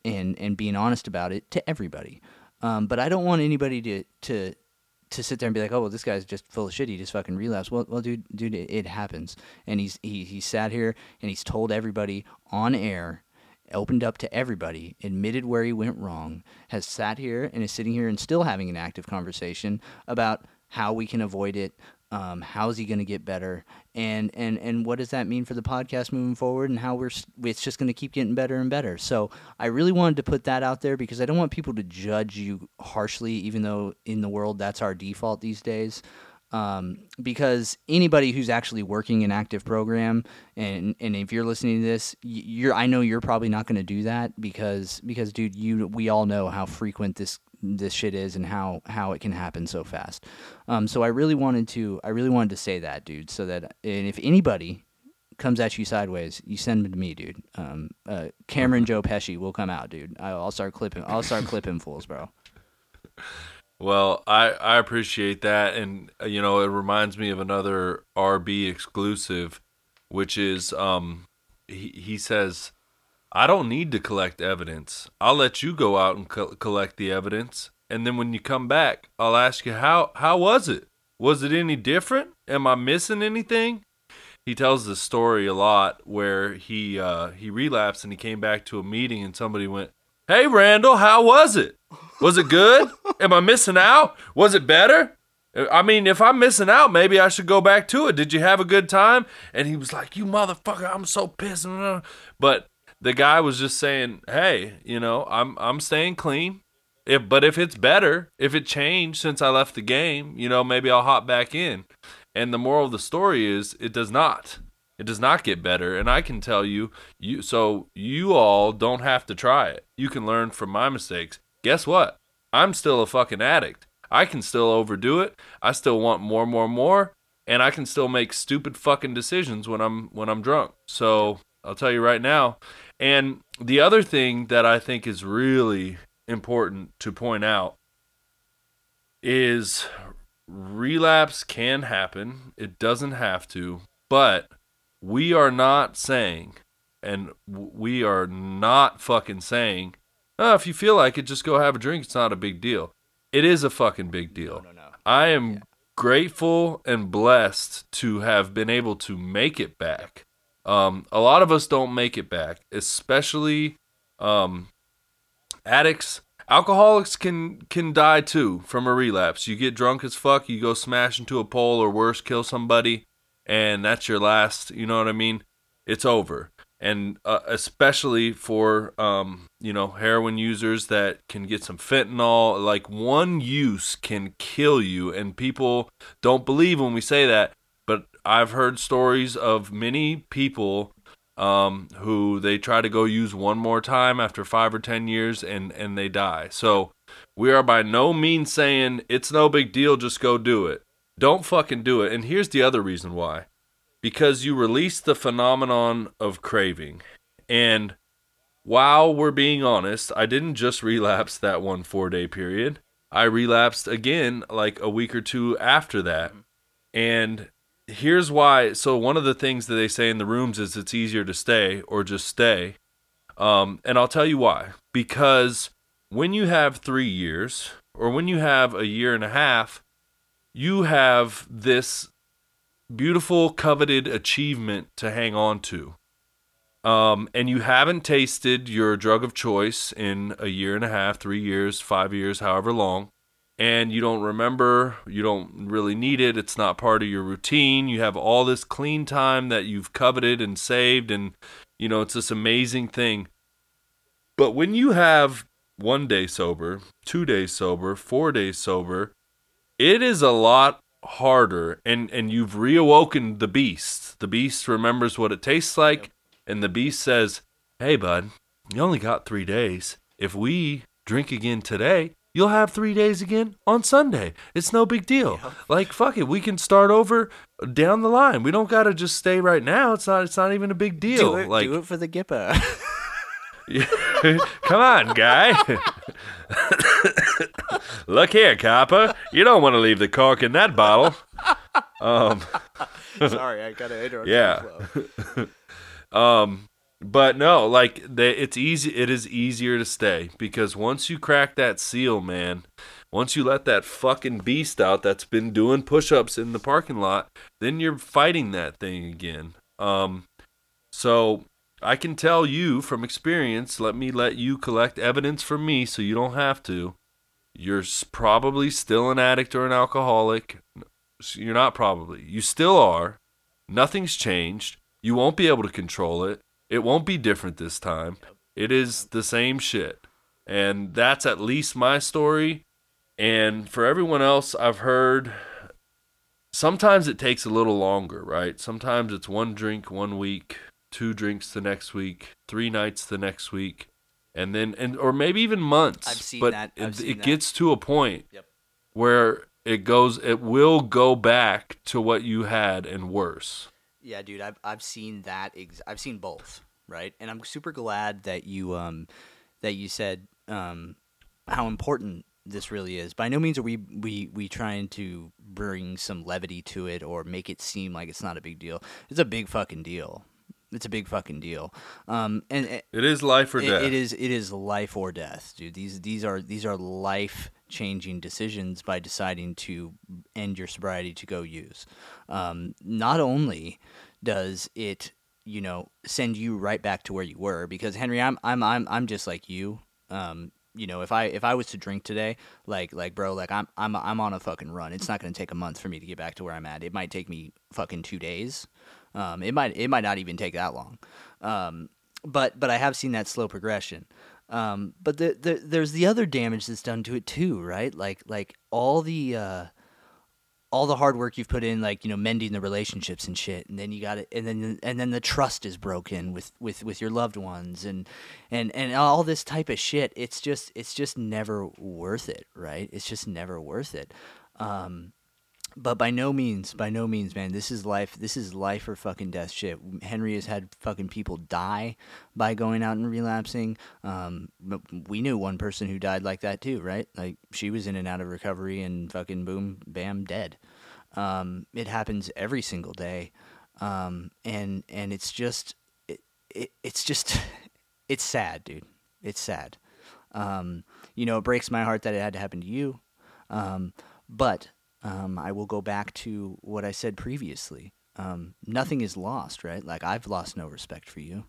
and and being honest about it to everybody. Um, but I don't want anybody to to to sit there and be like, oh well, this guy's just full of shit. He just fucking relapsed. Well, well, dude, dude, it, it happens. And he's he he sat here and he's told everybody on air opened up to everybody, admitted where he went wrong, has sat here and is sitting here and still having an active conversation about how we can avoid it. Um, how's he going to get better, and and and what does that mean for the podcast moving forward, and how we're it's just going to keep getting better and better. So I really wanted to put that out there because I don't want people to judge you harshly, even though in the world that's our default these days. um, because anybody who's actually working an active program, and and if you're listening to this, you're I know you're probably not going to do that because because dude, you we all know how frequent this this shit is and how how it can happen so fast. Um, so I really wanted to I really wanted to say that, dude, so that and if anybody comes at you sideways, you send them to me, dude. Um, uh, Cameron Joe Pesci will come out, dude. I'll I'll start clipping. I'll start clipping fools, bro. Well, I, I appreciate that. And, uh, you know, it reminds me of another RB exclusive, which is um, he, he says, I don't need to collect evidence. I'll let you go out and co- collect the evidence. And then when you come back, I'll ask you, how, how was it? Was it any different? Am I missing anything? He tells the story a lot where he uh, he relapsed and he came back to a meeting and somebody went, Hey, Randall, how was it? Was it good? Am I missing out? Was it better? I mean, if I'm missing out, maybe I should go back to it. Did you have a good time? And he was like, You motherfucker, I'm so pissed. But the guy was just saying, Hey, you know, I'm I'm staying clean. If but if it's better, if it changed since I left the game, you know, maybe I'll hop back in. And the moral of the story is it does not. It does not get better, and I can tell you, you so you all don't have to try it. You can learn from my mistakes. Guess what? I'm still a fucking addict. I can still overdo it. I still want more, more, more, and I can still make stupid fucking decisions when I'm when I'm drunk. So I'll tell you right now. And the other thing that I think is really important to point out is relapse can happen. It doesn't have to, but we are not saying, and we are not fucking saying, oh, if you feel like it, just go have a drink. It's not a big deal. It is a fucking big deal. No, no, no. I am grateful and blessed to have been able to make it back. Um, a lot of us don't make it back, especially um, addicts. Alcoholics can can die too from a relapse. You get drunk as fuck, you go smash into a pole or worse, kill somebody, and that's your last. You know what I mean? It's over. And uh, especially for um, you know heroin users that can get some fentanyl, like one use can kill you, and people don't believe when we say that. I've heard stories of many people um, who they try to go use one more time after five or ten years and and they die. So we are by no means saying it's no big deal, just go do it. Don't fucking do it. And here's the other reason why. Because you release the phenomenon of craving. And while we're being honest, I didn't just relapse that one four day period. I relapsed again like a week or two after that. And here's why. So one of the things that they say in the rooms is it's easier to stay or just stay. Um, and I'll tell you why. Because when you have three years or when you have a year and a half, you have this beautiful, coveted achievement to hang on to. Um, and you haven't tasted your drug of choice in a year and a half, three years, five years, however long and you don't remember, you don't really need it, it's not part of your routine. You have all this clean time that you've coveted and saved, and you know, it's this amazing thing. But when you have one day sober, two days sober, four days sober, it is a lot harder and and you've reawoken the beast. The beast remembers what it tastes like, and the beast says, Hey bud, you only got three days. If we drink again today, you'll have three days again on Sunday. It's no big deal. Like fuck it, we can start over down the line. We don't gotta just stay right now. It's not. It's not even a big deal. Do it, like, do it for the Gippa. come on, guy. Look here, copper. You don't want to leave the cork in that bottle. Um. Sorry, I gotta interrupt. Yeah. Um, but no, like they, it's easy. It is easier to stay because once you crack that seal, man, once you let that fucking beast out that's been doing push-ups in the parking lot, then you're fighting that thing again. Um, so I can tell you from experience. Let me let you collect evidence from me, so you don't have to. You're probably still an addict or an alcoholic. You're not probably. You still are. Nothing's changed. You won't be able to control it. It won't be different this time. It is the same shit. And that's at least my story. And for everyone else, I've heard sometimes it takes a little longer, right? Sometimes it's one drink one week, two drinks the next week, three nights the next week, and then and or maybe even months. I've seen but that. I've it, seen it that. gets to a point Yep. where it goes. It will go back to what you had and worse. Yeah, dude, I've I've seen that. Ex- I've seen both, right? And I'm super glad that you um that you said um how important this really is. By no means are we we we trying to bring some levity to it or make it seem like it's not a big deal. It's a big fucking deal. It's a big fucking deal. Um and It is life or it- death. it is it is life or death, dude. These these are these are life changing decisions by deciding to end your sobriety to go use. Um, not only does it you know send you right back to where you were because Henry, I'm I'm I'm I'm just like you. Um, you know, if I if I was to drink today, like like bro, like I'm I'm I'm on a fucking run. It's not going to take a month for me to get back to where I'm at. It might take me fucking 2 days. Um, it might it might not even take that long. Um, but but I have seen that slow progression. Um, but the, the, there's the other damage that's done to it too, right? Like like all the uh, all the hard work you've put in, like you know, mending the relationships and shit, and then you got it, and then and then the trust is broken with with with your loved ones, and and and all this type of shit. It's just it's just never worth it, right? It's just never worth it. Um, but by no means, by no means, man. This is life. This is life or fucking death shit. Henry has had fucking people die by going out and relapsing. Um, we knew one person who died like that too, right? Like she was in and out of recovery and fucking boom, bam, dead. Um, it happens every single day, um, and and it's just, it, it it's just, it's sad, dude. It's sad. Um, you know, it breaks my heart that it had to happen to you. Um, but um, I will go back to what I said previously. Um, nothing is lost, right? Like I've lost no respect for you.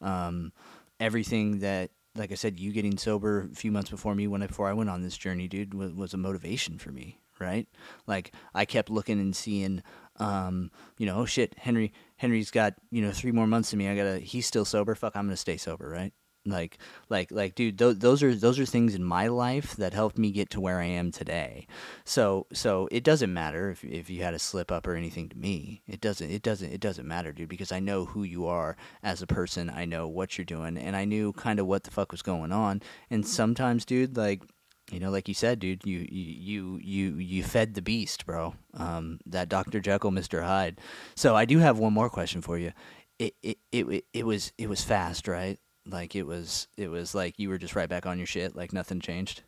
Um, everything that, like I said, you getting sober a few months before me, when before I went on this journey, dude, was, was a motivation for me, right? Like I kept looking and seeing, um, you know, oh shit, Henry, Henry's got you know three more months in me. I gotta, he's still sober. Fuck, I'm gonna stay sober, right? Like like like dude th- those are those are things in my life that helped me get to where i am today so so it doesn't matter if, if you had a slip up or anything to me it doesn't it doesn't it doesn't matter dude because i know who you are as a person i know what you're doing and i knew kind of what the fuck was going on and sometimes dude like you know, like you said, dude, you you you you, fed the beast, bro. Um, that Dr. Jekyll, Mr. Hyde. So I do have one more question for you. It, it it it was it was fast, right? Like it was it was like you were just right back on your shit, like nothing changed.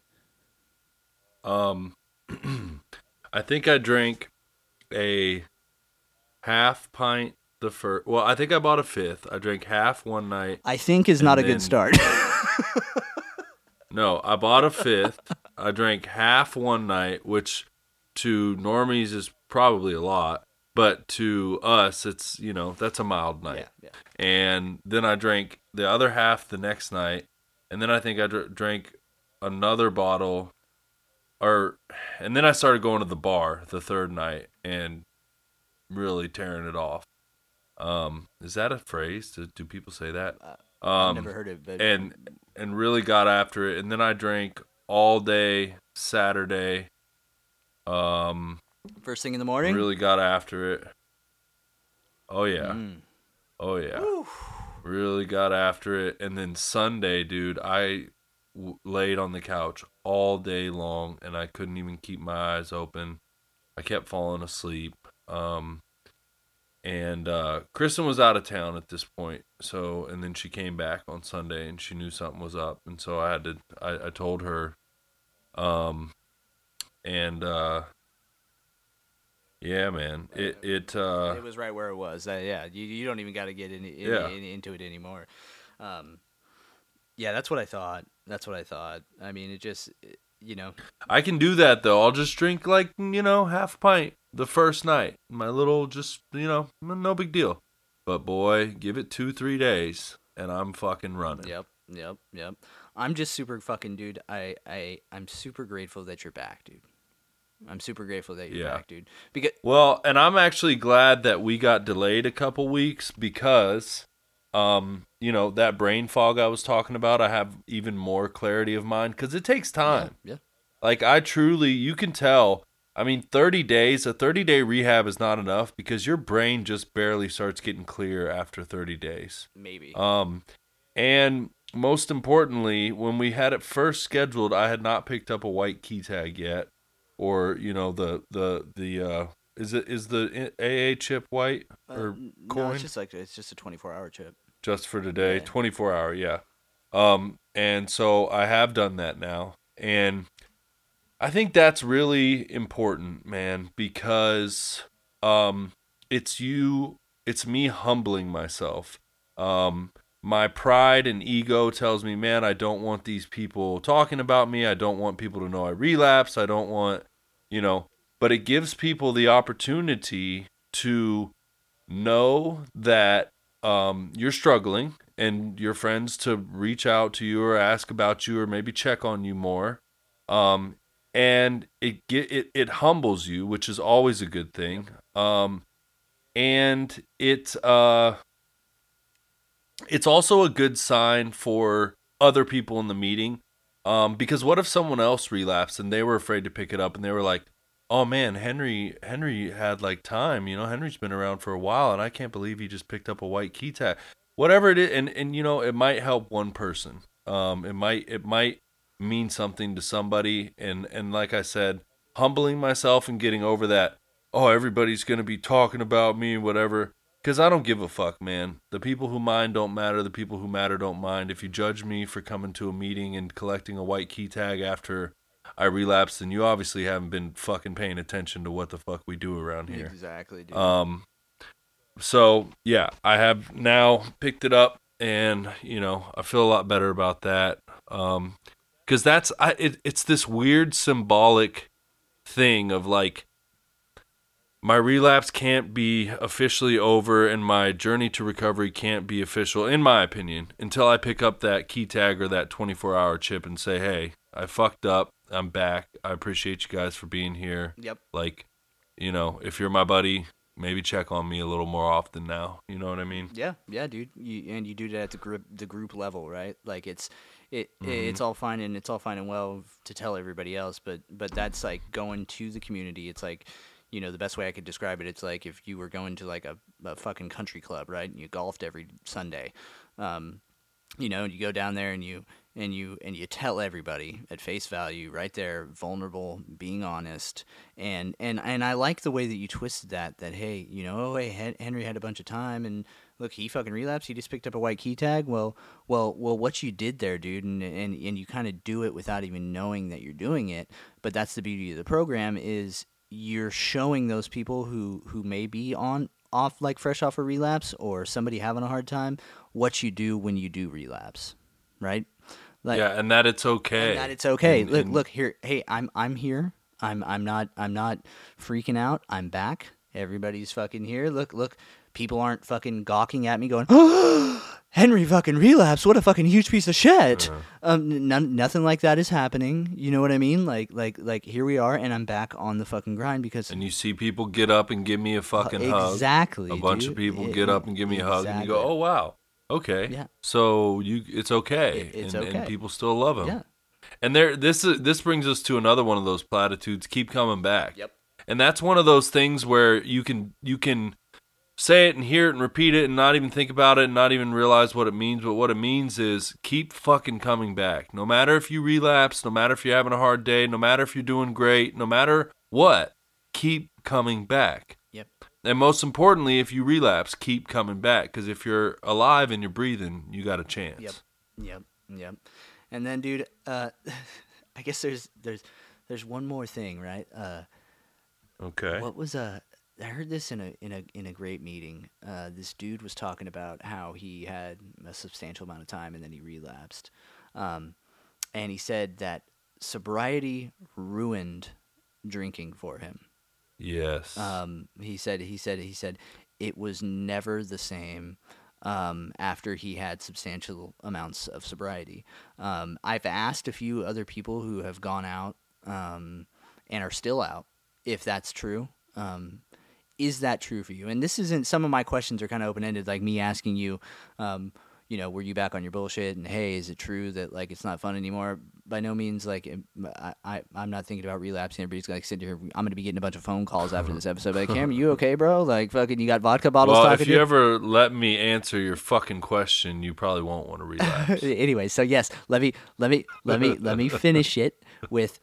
Um, I think I drank a half pint the first. Well, I think I bought a fifth. I drank half one night. I think is not a then- good start. No, I bought a fifth. I drank half one night, which to normies is probably a lot, but to us, it's you know that's a mild night. yeah. And then I drank the other half the next night, and then I think I dr- drank another bottle, or and then I started going to the bar the third night and really tearing it off. Um, is that a phrase? Do, do people say that? I've Um, never heard it, but and and really got after it and then i drank all day saturday um first thing in the morning. really got after it. Oh yeah. Mm. oh yeah. Really got after it. And then sunday dude i w- laid on the couch all day long and i couldn't even keep my eyes open. I kept falling asleep. Um and uh kristen was out of town at this point. So and then she came back on sunday and she knew something was up. And so i had to i, I told her. Um and uh yeah man it it uh it was right where it was. Uh, yeah, you you don't even got to get in, in, Yeah. in- into it anymore. Um, yeah, that's what I thought. That's what I thought. I mean, it just it- you know. I can do that though. I'll just drink like you know half a pint the first night. My little just you know no big deal. But boy, give it two three days and I'm fucking running. Yep, yep, yep. I'm just super fucking dude. I I I'm super grateful that you're back, dude. I'm super grateful that you're Yeah. back, dude. Because Well, and I'm actually glad that we got delayed a couple weeks because um you know that brain fog I was talking about. I have even more clarity of mind because it takes time. yeah, Like I truly, you can tell I mean, 30 days, a 30 day rehab is not enough because your brain just barely starts getting clear after 30 days. Maybe. Um, and most importantly, when we had it first scheduled, I had not picked up a white key tag yet, or you know the the the uh, is it is the AA chip white or Uh, no, it's just like it's just a 24 hour chip. just for today, Yeah. 24 hour, yeah. Um, and so I have done that now, and I think that's really important, man, because um, it's you, it's me humbling myself. Um, my pride and ego tells me, man, I don't want these people talking about me. I don't want people to know I relapse. I don't want, you know, but it gives people the opportunity to know that um, you're struggling and your friends to reach out to you or ask about you or maybe check on you more. Um, and it get it, it humbles you, which is always a good thing. Um, and it uh, it's also a good sign for other people in the meeting. Um, because what if someone else relapsed and they were afraid to pick it up and they were like, "Oh man, Henry Henry had like time, you know, Henry's been around for a while and I can't believe he just picked up a white key tag." Whatever it is, and and you know, it might help one person. Um, it might it might mean something to somebody and and like I said, humbling myself and getting over that, "Oh, everybody's to be talking about me whatever." Cuz I don't give a fuck, man. The people who mind don't matter, the people who matter don't mind. If you judge me for coming to a meeting and collecting a white key tag after I relapsed, then you obviously haven't been fucking paying attention to what the fuck we do around here. Exactly, dude. Um, so yeah, I have now picked it up, and you know I feel a lot better about that. Um, because that's I it, it's this weird symbolic thing of like my relapse can't be officially over and my journey to recovery can't be official in my opinion until I pick up that key tag or that 24 hour chip and say, "Hey, I fucked up. I'm back. I appreciate you guys for being here." yep. like you know if you're my buddy maybe check on me a little more often now you know what i mean Yeah, yeah, dude. You, and you do that at the group the group level, right? Like it's it Mm-hmm. it's all fine and it's all fine and well to tell everybody else, but but that's like going to the community. It's like you know the best way I could describe it. It's like if you were going to like a, a fucking country club, right? And you golfed every Sunday. Um, you know, and you go down there and you and you and you tell everybody at face value right there vulnerable being honest and and and I like the way that you twisted that that hey you know oh hey Henry had a bunch of time and look he fucking relapsed he just picked up a white key tag well well well what you did there dude and and, and you kind of do it without even knowing that you're doing it but that's the beauty of the program is you're showing those people who who may be on off like fresh off a relapse or somebody having a hard time what you do when you do relapse right? Like yeah and that it's okay. And that it's okay. And- look and- look here hey i'm i'm here. I'm i'm not i'm not freaking out. I'm back. Everybody's fucking here. Look look people aren't fucking gawking at me going henry fucking relapsed what a fucking huge piece of shit. Uh-huh. um none, nothing like that is happening you know what i mean? Like like like here we are and i'm back on the fucking grind because and you see people get up and give me a fucking hug. exactly a bunch of people It- get up and give me a hug and you go oh wow. Okay. Yeah. so you it's okay. It- it's and, and okay. people still love him yeah. And there this is this brings us to another one of those platitudes keep coming back. Yep. and that's one of those things where you can you can say it and hear it and repeat it and not even think about it and not even realize what it means but what it means is keep fucking coming back no matter if you relapse no matter if you're having a hard day no matter if you're doing great no matter what keep coming back yep and most importantly if you relapse keep coming back because if you're alive and you're breathing you got a chance Yep. Yep. Yep. And then, dude, uh, I guess there's there's there's one more thing, right? Uh, okay what was uh, I heard this in a in a in a great meeting. Uh, this dude was talking about how he had a substantial amount of time and then he relapsed, um, and he said that sobriety ruined drinking for him. yes Um, he said he said he said it was never the same um, after he had substantial amounts of sobriety. Um, I've asked a few other people who have gone out um, and are still out if that's true. Um, is that true for you? And this isn't. Some of my questions are kind of open ended, like me asking you. Um, you know, were you back on your bullshit? And hey, is it true that like it's not fun anymore? By no means, like I, I I'm not thinking about relapsing. Everybody's like sitting here. I'm gonna be getting a bunch of phone calls after this episode. Like, Cam, you okay, bro? Like, fucking, you got vodka bottles Well, if to you ever let me answer your fucking question, you probably won't want to relapse. anyway, so yes, let me let me let me let me finish it with.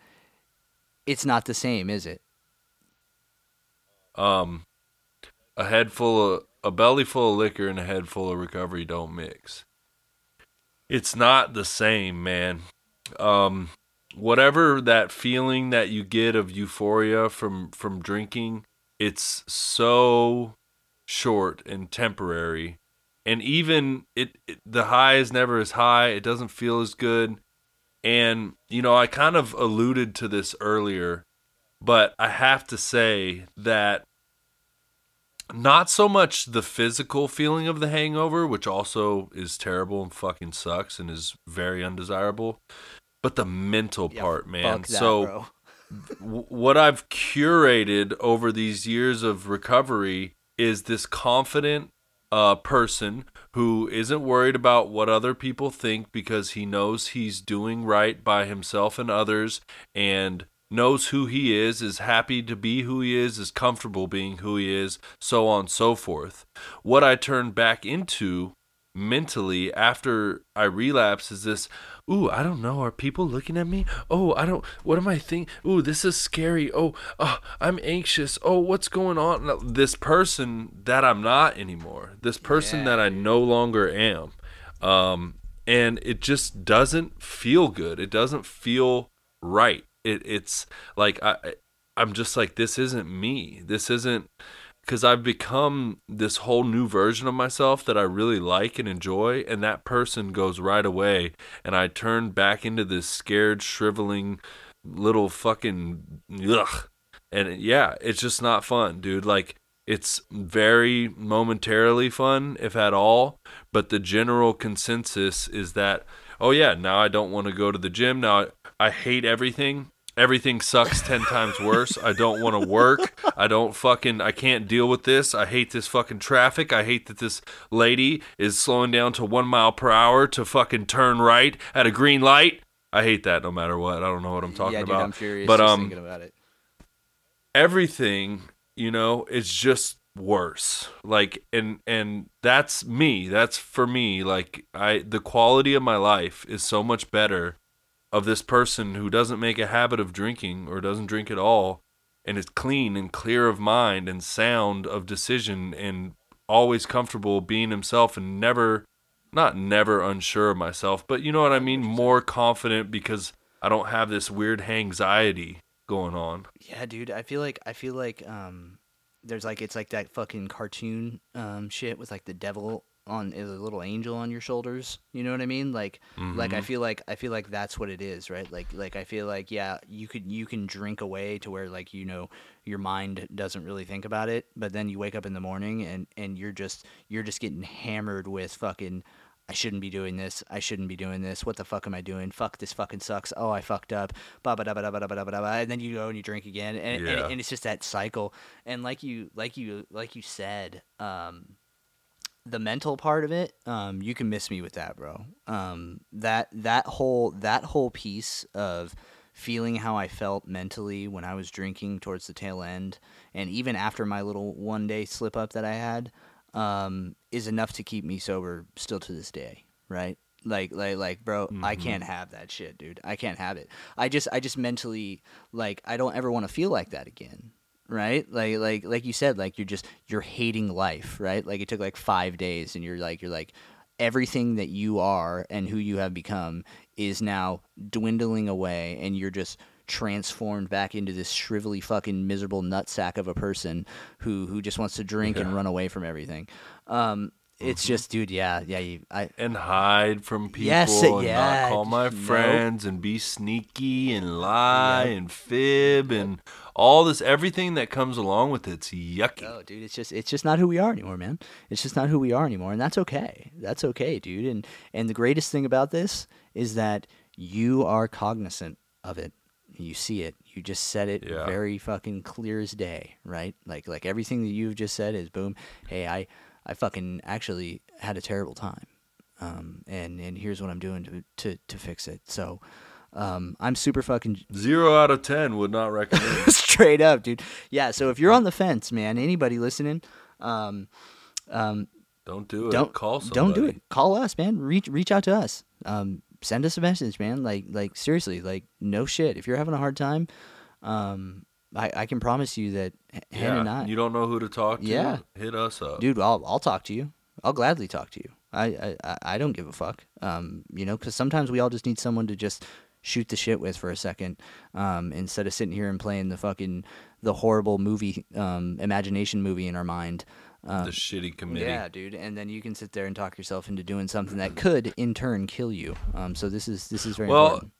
It's not the same, is it? Um, a head full of a belly full of liquor and a head full of recovery don't mix. It's not the same, man. Um, whatever that feeling that you get of euphoria from from drinking, it's so short and temporary. And even it, it the high is never as high. It doesn't feel as good. And you know, I kind of alluded to this earlier, but I have to say that not so much the physical feeling of the hangover, which also is terrible and fucking sucks and is very undesirable, but the mental Yeah, part, man. That, so what I've curated over these years of recovery is this confident uh, person who isn't worried about what other people think because he knows he's doing right by himself and others and knows who he is, is happy to be who he is, is comfortable being who he is, so on and so forth. What I turn back into mentally after I relapse is this ooh, I don't know, are people looking at me? Oh, I don't what am I thinking? Ooh, this is scary. Oh, oh, I'm anxious. Oh, what's going on? This person that I'm not anymore. This person that I no longer am. Um and it just doesn't feel good. It doesn't feel right. It it's like I I'm just like this isn't me. This isn't because I've become this whole new version of myself that I really like and enjoy, and that person goes right away, and I turn back into this scared, shriveling little fucking ugh. And yeah, it's just not fun, dude. Like it's very momentarily fun, if at all, but the general consensus is that oh yeah, now I don't want to go to the gym. Now I, hate everything everything sucks 10 times worse. I don't want to work. I don't fucking I can't deal with this. I hate this fucking traffic. I hate that this lady is slowing down to 1 mile per hour to fucking turn right at a green light. I hate that no matter what. I don't know what I'm talking yeah, dude, about. I'm furious but just um thinking about it. everything you know is just worse like and and that's me that's for me like i the quality of my life is so much better of this person who doesn't make a habit of drinking or doesn't drink at all and is clean and clear of mind and sound of decision and always comfortable being himself and never not never unsure of myself but you know what i mean more confident because i don't have this weird anxiety going on Yeah, dude. I feel like I feel like um, there's like it's like that fucking cartoon um shit with like the devil on is a little angel on your shoulders. You know what I mean? Like like I feel like I feel like that's what it is, right? Like like I feel like yeah, you could you can drink away to where like you know your mind doesn't really think about it, but then you wake up in the morning and and you're just you're just getting hammered with fucking I shouldn't be doing this. I shouldn't be doing this. What the fuck am I doing? Fuck this fucking sucks. Oh, I fucked up. Ba ba da ba da ba da ba da ba da ba. And then you go and you drink again, and, Yeah. and and it's just that cycle. And like you like you like you said, um, the mental part of it, um, you can miss me with that, bro. Um, that that whole that whole piece of feeling how I felt mentally when I was drinking towards the tail end, and even after my little one day slip up that I had, um, is enough to keep me sober still to this day, right? Like, like, like, bro, I can't have that shit, dude. I can't have it. I just, I just mentally, like, I don't ever want to feel like that again, right? Like, like, like you said, like you're just, you're hating life, right? Like it took like five days, and you're like, you're like, everything that you are and who you have become is now dwindling away, and you're just transformed back into this shrivelly fucking miserable nutsack of a person who who just wants to drink and run away from everything. Um, it's just, dude, yeah, yeah. You, I and hide from people Yes, and yeah, not call my nope. friends and be sneaky and lie Yep. and fib and all this everything that comes along with it's yucky. Oh, dude, it's just it's just not who we are anymore, man. It's just not who we are anymore, and that's okay. That's okay, dude. And and the greatest thing about this is that you are cognizant of it. You see it. You just said it Yeah. very fucking clear as day, right? Like like everything that you've just said is boom. Hey, I I fucking actually had a terrible time. um, and and here's what I'm doing to to to fix it. So, um, I'm super fucking Zero out of ten would not recommend. straight up, dude. Yeah. So if you're on the fence, man, anybody listening, um, um, don't do it. don't call somebody. Don't do it. Call us, man. Reach reach out to us. Um, send us a message, man. Like like seriously, like no shit. If you're having a hard time, um, I I can promise you that H- Hannah and I, You don't know who to talk to? Yeah. Hit us up. dude, I'll I'll talk to you. I'll gladly talk to you. I I I- I don't give a fuck. Um, you know, because sometimes we all just need someone to just shoot the shit with for a second, um, instead of sitting here and playing the fucking the horrible movie, um, imagination movie in our mind. Um, the shitty committee. Yeah, dude, and then you can sit there and talk yourself into doing something that could, in turn, kill you. Um, so this is this is very Well, important.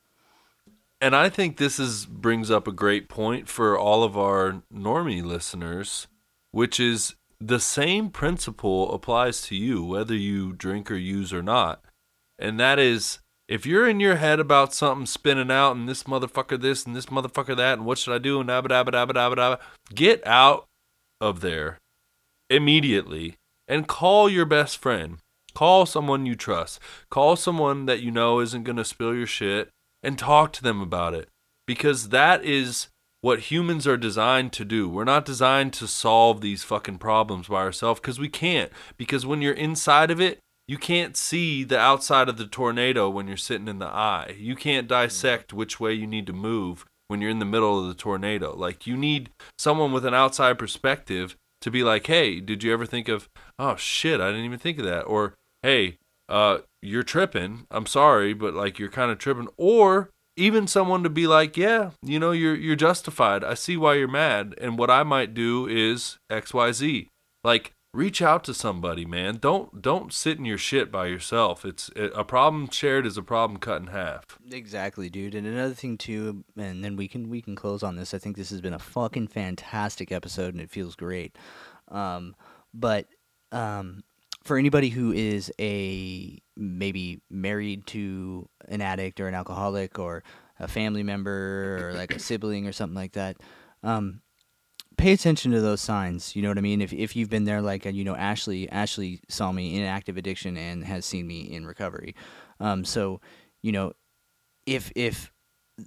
And I think this is brings up a great point for all of our normie listeners, which is the same principle applies to you whether you drink or use or not. And that is if you're in your head about something spinning out and this motherfucker this and this motherfucker that and what should I do and abba dabba dabba dabba dabba, get out of there immediately and call your best friend. Call someone you trust. Call someone that you know isn't going to spill your shit and talk to them about it. Because that is what humans are designed to do. We're not designed to solve these fucking problems by ourselves because we can't. Because when you're inside of it, you can't see the outside of the tornado when you're sitting in the eye. You can't dissect which way you need to move when you're in the middle of the tornado. Like you need someone with an outside perspective to be like, "Hey, did you ever think of oh shit, I didn't even think of that." Or, "Hey, uh you're tripping. I'm sorry, but like you're kind of tripping." Or even someone to be like, "Yeah, you know, you're you're justified. I see why you're mad, and what I might do is XYZ." Like reach out to somebody, man. Don't don't sit in your shit by yourself. It's a problem shared is a problem cut in half. Exactly, dude. And another thing too, and then we can we can close on this. I think this has been a fucking fantastic episode, and it feels great. Um, but um, for anybody who is a maybe married to an addict or an alcoholic or a family member or like a sibling or something like that, um, pay attention to those signs. You know what I mean? If if you've been there, like you know, Ashley Ashley saw me in active addiction and has seen me in recovery. Um, so you know, if if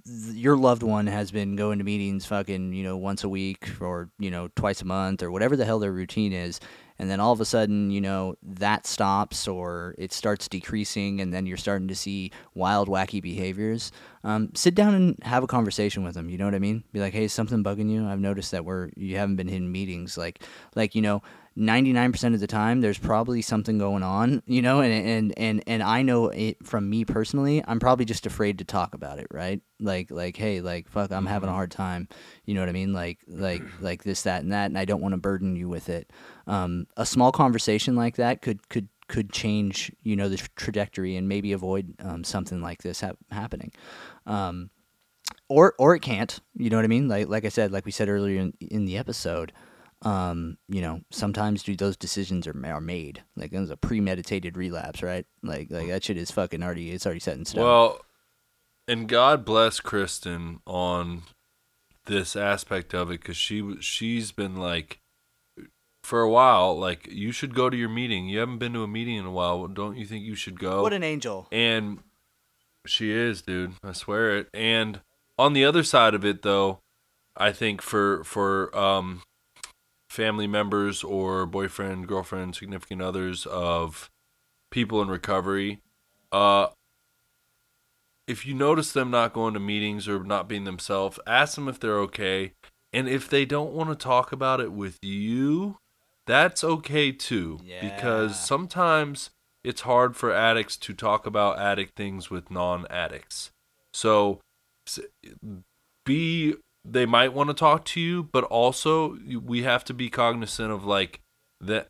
your loved one has been going to meetings fucking you know once a week or you know twice a month or whatever the hell their routine is and then all of a sudden you know that stops or it starts decreasing and then you're starting to see wild wacky behaviors. Um, sit down and have a conversation with them you know what i mean? Be like hey something bugging you? I've noticed that we're you haven't been in meetings. Like like you know 99% of the time there's probably something going on you know and and and, and i know it from me personally i'm probably just afraid to talk about it right? Like like hey like fuck i'm having a hard time you know what i mean? Like like like this that and that and i don't want to burden you with it. Um, a small conversation like that could could could change you know the trajectory and maybe avoid um, something like this hap- happening. Um, or or it can't you know what i mean? Like like i said like we said earlier in, in the episode um, you know, sometimes dude, those decisions are are made. Like it was a premeditated relapse, right? Like like that shit is fucking already it's already set in stone. Well, and God bless Kristen on this aspect of it because she she's been like for a while like you should go to your meeting. You haven't been to a meeting in a while. Don't you think you should go? what an angel. And she is, dude. I swear it. And on the other side of it, though, I think for for um, family members or boyfriend, girlfriend, significant others of people in recovery, uh, if you notice them not going to meetings or not being themselves, ask them if they're okay. And if they don't want to talk about it with you, that's okay too. Yeah. Because sometimes it's hard for addicts to talk about addict things with non addicts. So be they might want to talk to you, but also we have to be cognizant of like that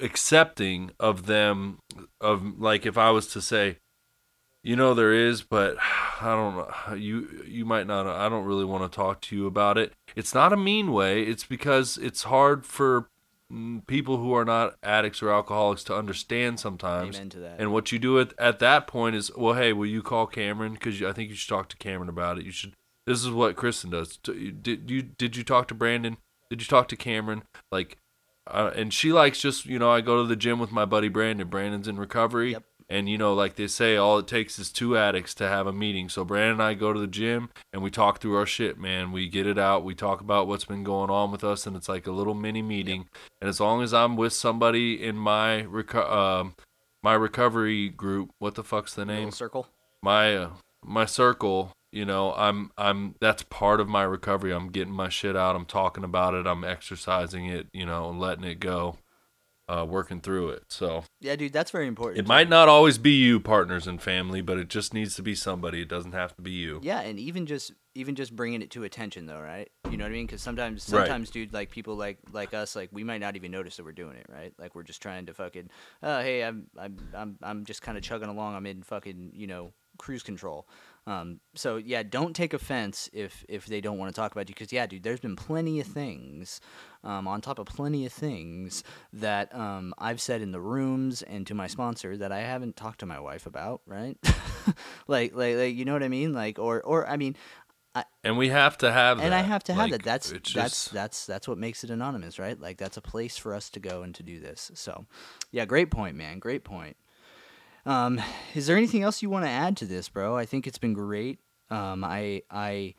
accepting of them of like if I was to say you know there is but I don't know you you might not I don't really want to talk to you about it. It's not a mean way, it's because it's hard for mm, people who are not addicts or alcoholics to understand sometimes. Amen to that. And what you do at, at that point is, well, hey, will you call Cameron? Because I think you should talk to Cameron about it. You should. This is what Kristen does. Did you did you talk to Brandon? Did you talk to Cameron? Like, uh, and she likes just you know I go to the gym with my buddy Brandon. Brandon's in recovery. Yep. And you know, like they say, all it takes is two addicts to have a meeting. So Brandon and I go to the gym and we talk through our shit, man. We get it out. We talk about what's been going on with us, and it's like a little mini meeting. And as long as I'm with somebody in my reco- um my recovery group, what the fuck's the name? Little circle. my uh, my circle you know i'm i'm that's part of my recovery i'm getting my shit out i'm talking about it i'm exercising it you know letting it go uh working through it so Yeah, dude, that's very important. it too. might not always be you partners and family but it just needs to be somebody it doesn't have to be you Yeah, and even just even just bringing it to attention though, right? You know what I mean? Because sometimes Right. sometimes, dude, like people like like us, like we might not even notice that we're doing it, right? Like we're just trying to fucking, uh, hey, I'm I'm I'm I'm just kind of chugging along. I'm in fucking you know cruise control. Um, so yeah, don't take offense if if they don't want to talk about you, because yeah, dude, there's been plenty of things, um, on top of plenty of things that um I've said in the rooms and to my sponsor that I haven't talked to my wife about, right? like like like you know what I mean? Like or or I mean and we have to have and I have to have Like, that. That's it's that's that's that's what makes it anonymous, right? Like that's a place for us to go and to do this. So, yeah, great point, man. Great point. Um, is there anything else you want to add to this, bro? I think it's been great. Um, I I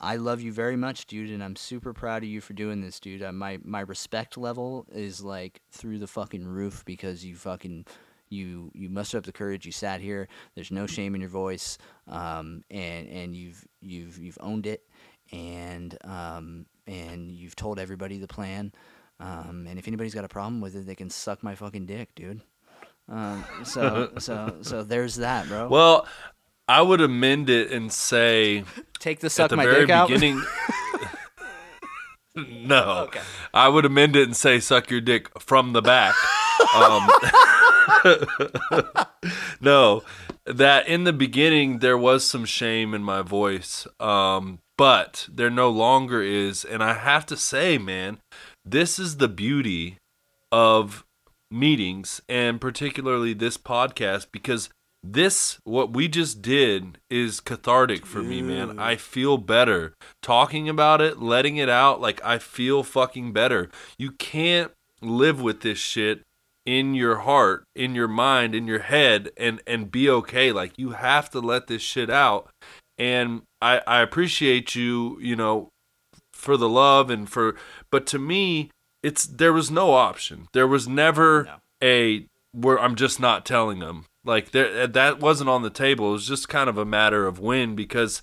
I love you very much, dude, and I'm super proud of you for doing this, dude. Uh, my my respect level is like through the fucking roof because you fucking you you mustered up the courage. You sat here. There's no shame in your voice, um, and and you've you've you've owned it, and um, and you've told everybody the plan. Um, and if anybody's got a problem with it, they can suck my fucking dick, dude. Um, so so so there's that, bro. well i would amend it and say Take the at suck the my very dick out. beginning no. I would amend it and say suck your dick from the back. Um, no. That in the beginning there was some shame in my voice um, but there no longer is. And i have to say man this is the beauty of meetings and particularly this podcast because this what we just did is cathartic for me man. I feel better. Talking about it letting it out like i feel fucking better. You can't live with this shit in your heart in your mind in your head and and be okay. Like you have to let this shit out. And i i appreciate you you know for the love and for but to me it's there was no option. There was never No. a where i'm just not telling them. Like there that wasn't on the table. It was just kind of a matter of when because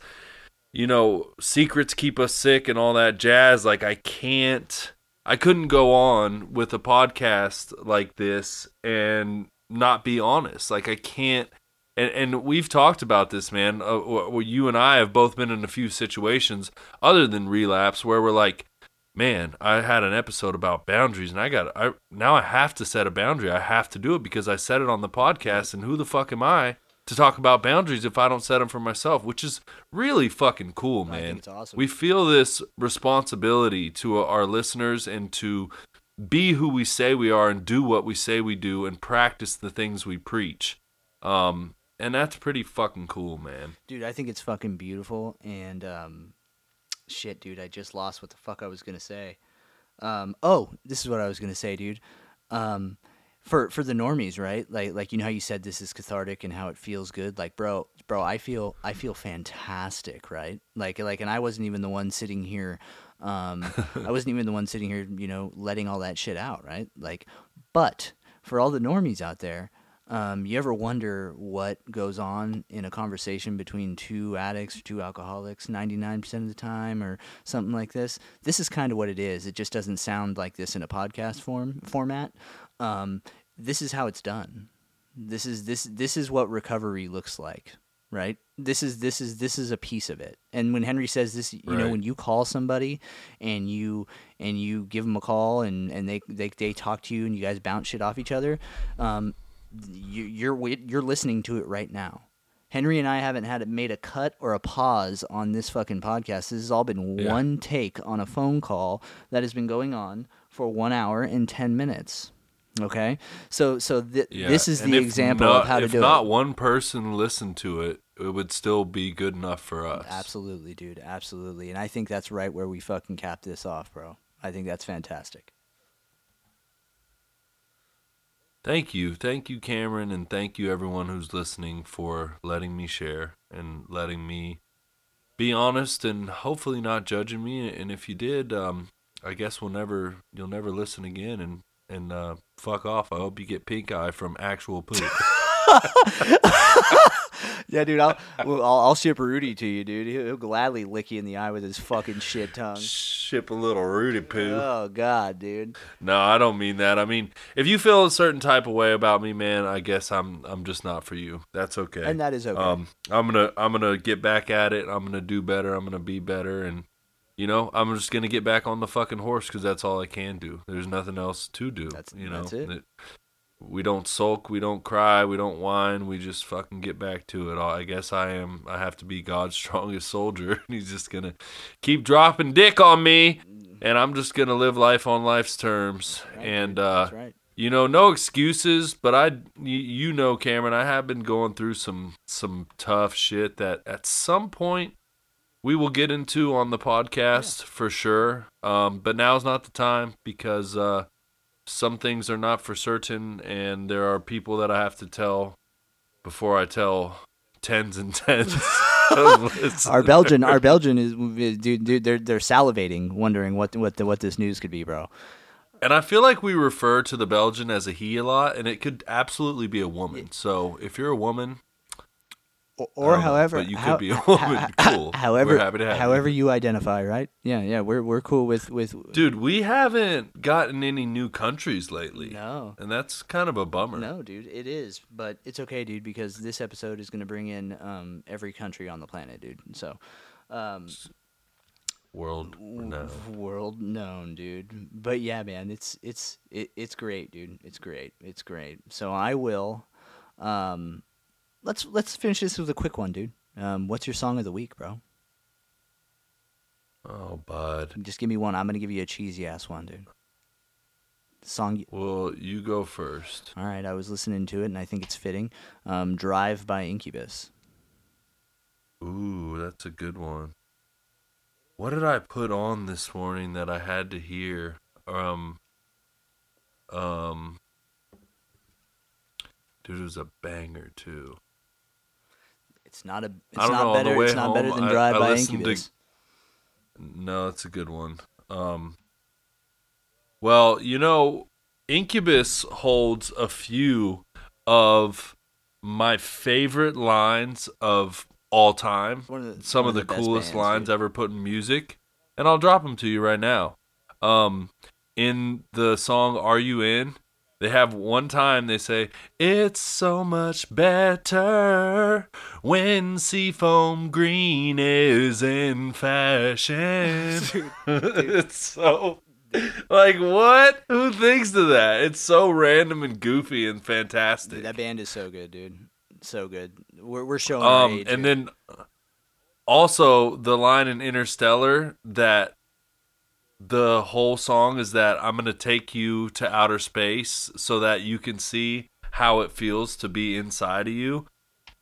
you know secrets keep us sick and all that jazz. Like i can't i couldn't go on with a podcast like this and not be honest. Like i can't and, and we've talked about this, man. Uh, w- w- you and I have both been in a few situations other than relapse where we're like, man, I had an episode about boundaries, and I got I now I have to set a boundary. I have to do it because I said it on the podcast, and who the fuck am I to talk about boundaries if I don't set them for myself? Which is really fucking cool, man. it's awesome. We feel this responsibility to our listeners and to be who we say we are and do what we say we do and practice the things we preach. Um, and that's pretty fucking cool, man. dude i think it's fucking beautiful and um shit dude i just lost what the fuck i was gonna say. Um oh this is what i was gonna say dude. Um for for the normies right? Like like you know how you said this is cathartic and how it feels good? Like bro bro i feel i feel fantastic right? Like like and i wasn't even the one sitting here um i wasn't even the one sitting here you know letting all that shit out right? Like but for all the normies out there um, you ever wonder what goes on in a conversation between two addicts or two alcoholics 99% of the time or something like this? This is kind of what it is. It just doesn't sound like this in a podcast form format. Um, this is how it's done. This is this this is what recovery looks like, right? This is this is this is a piece of it. And when Henry says this, you know, when you call somebody and you and you give them a call and and they they they talk to you and you guys bounce shit off each other, um, you, you're you're listening to it right now. Henry and I haven't had it made a cut or a pause on this fucking podcast. This has all been Yeah. one take on a phone call that has been going on for one hour and ten minutes. Okay, so so th- Yeah. this is and the example not- of how to do it. if not one person listened to it, it would still be good enough for us. Absolutely, dude. Absolutely, and I think that's right where we fucking cap this off, bro. I think that's fantastic. Thank you. Thank you, Cameron, and thank you, everyone who's listening, for letting me share and letting me be honest and hopefully not judging me. And if you did, um, I guess we'll never, you'll never listen again and, and uh, fuck off. I hope you get pink eye from actual poop. Yeah, dude, I'll, I'll I'll ship Rudy to you, dude. He'll, he'll gladly lick you in the eye with his fucking shit tongue. Ship a little Rudy poo. Oh God, dude. No, I don't mean that. I mean, if you feel a certain type of way about me, man, I guess I'm I'm just not for you. That's okay. And that is okay. Um, I'm gonna I'm gonna get back at it. I'm gonna do better. I'm gonna be better, and you know, I'm just gonna get back on the fucking horse because that's all I can do. There's nothing else to do. That's- you know, that's it. We don't sulk, we don't cry, we don't whine. We just fucking get back to it. I guess I am. I have to be God's strongest soldier, and He's just gonna keep dropping dick on me, and I'm just gonna live life on life's terms. Right, and uh, right. you know, no excuses, but I, you, you know, Cameron, I have been going through some some tough shit that at some point we will get into on the podcast for sure. Um, but now's not the time because uh, some things are not for certain, and there are people that I have to tell before I tell tens and tens. Our Belgian, our Belgian is dude, dude. They're they're salivating, wondering what what the, what this news could be, bro. And I feel like we refer to the Belgian as a he a lot, and it could absolutely be a woman. So if you're a woman, Or, I or don't know, however, but you could how- be a woman. cool. However, we're happy to have you. however you identify, right? Yeah, yeah. We're we're cool with with. dude, we haven't gotten any new countries lately, No, and that's kind of a bummer. no, dude. It is, but it's okay, dude, because this episode is gonna bring in um every country on the planet, dude. So, um, World, no. world known, dude. But yeah, man, it's it's it, it's great, dude. It's great. It's great. So I will. Um, let's let's finish this with a quick one, dude. Um, what's your song of the week, bro? Oh, bud. Just give me one. I'm gonna give you a cheesy ass one, dude. Song. y- Well, you go first. All right, I was listening to it and I think it's fitting. Um, Drive by Incubus. Ooh, that's a good one. What did I put on this morning that I had to hear? Um, um, dude, it was a banger too. It's not a. It's don't know, the better. It's not better home, than I- Drive I by listened to- Incubus. No, that's a good one. Um, well, you know, Incubus holds a few of my favorite lines of all time. One of the- Some of the, best coolest bands, lines dude. ever put in music, and I'll drop them to you right now. Um, in the song "Are You In," they have one time they say, "It's so much better when seafoam green is in fashion." it's so like what? Who thinks of that? It's so random and goofy and fantastic. Dude, that band is so good, dude. So good. We're we're showing Um, age. and then also the line in Interstellar that the whole song is that I'm gonna take you to outer space so that you can see how it feels to be inside of you.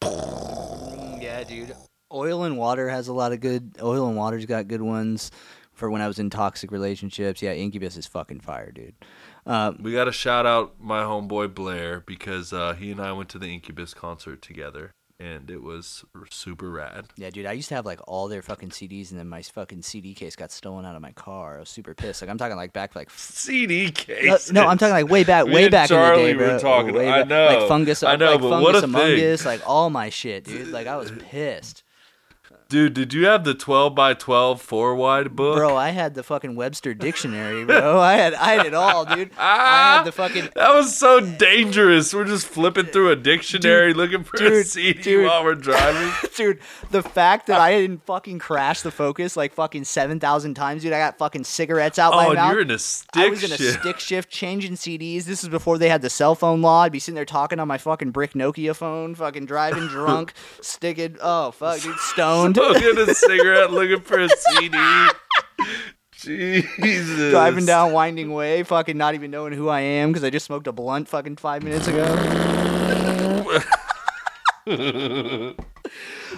Yeah, dude. Oil and Water has a lot of good. Oil and Water's got good ones for when I was in toxic relationships. Yeah, Incubus is fucking fire, dude. Uh, We got to shout out my homeboy Blair because uh, he and I went to the Incubus concert together, and it was super rad. yeah, dude. I used to have like all their fucking CDs, and then my fucking CD case got stolen out of my car. I was super pissed. Like I'm talking like back like. CD case. no, I'm talking like way back, way back Charlie in the day, bro. were talking- Way I know. like fungus. I know, like but fungus what a among thing. us, like all my shit, dude. Like I was pissed, Dude, did you have the 12 by 12 four wide book? bro. I had the fucking Webster dictionary, bro. I had, I had it all, dude. I had the fucking. That was so dangerous. We're just flipping through a dictionary looking for a dude, CD dude. while we're driving. Dude, the fact that I didn't fucking crash the Focus like fucking seven thousand times, dude. I got fucking cigarettes out oh, my mouth. you're in a stick I was in a shift. stick shift changing CDs. This is before they had the cell phone law. I'd be sitting there talking on my fucking brick Nokia phone, fucking driving drunk, sticking. Oh fuck, dude, stoned, Smoking a cigarette looking for a CD. Jesus. driving down winding way, fucking not even knowing who I am because I just smoked a blunt fucking five minutes ago.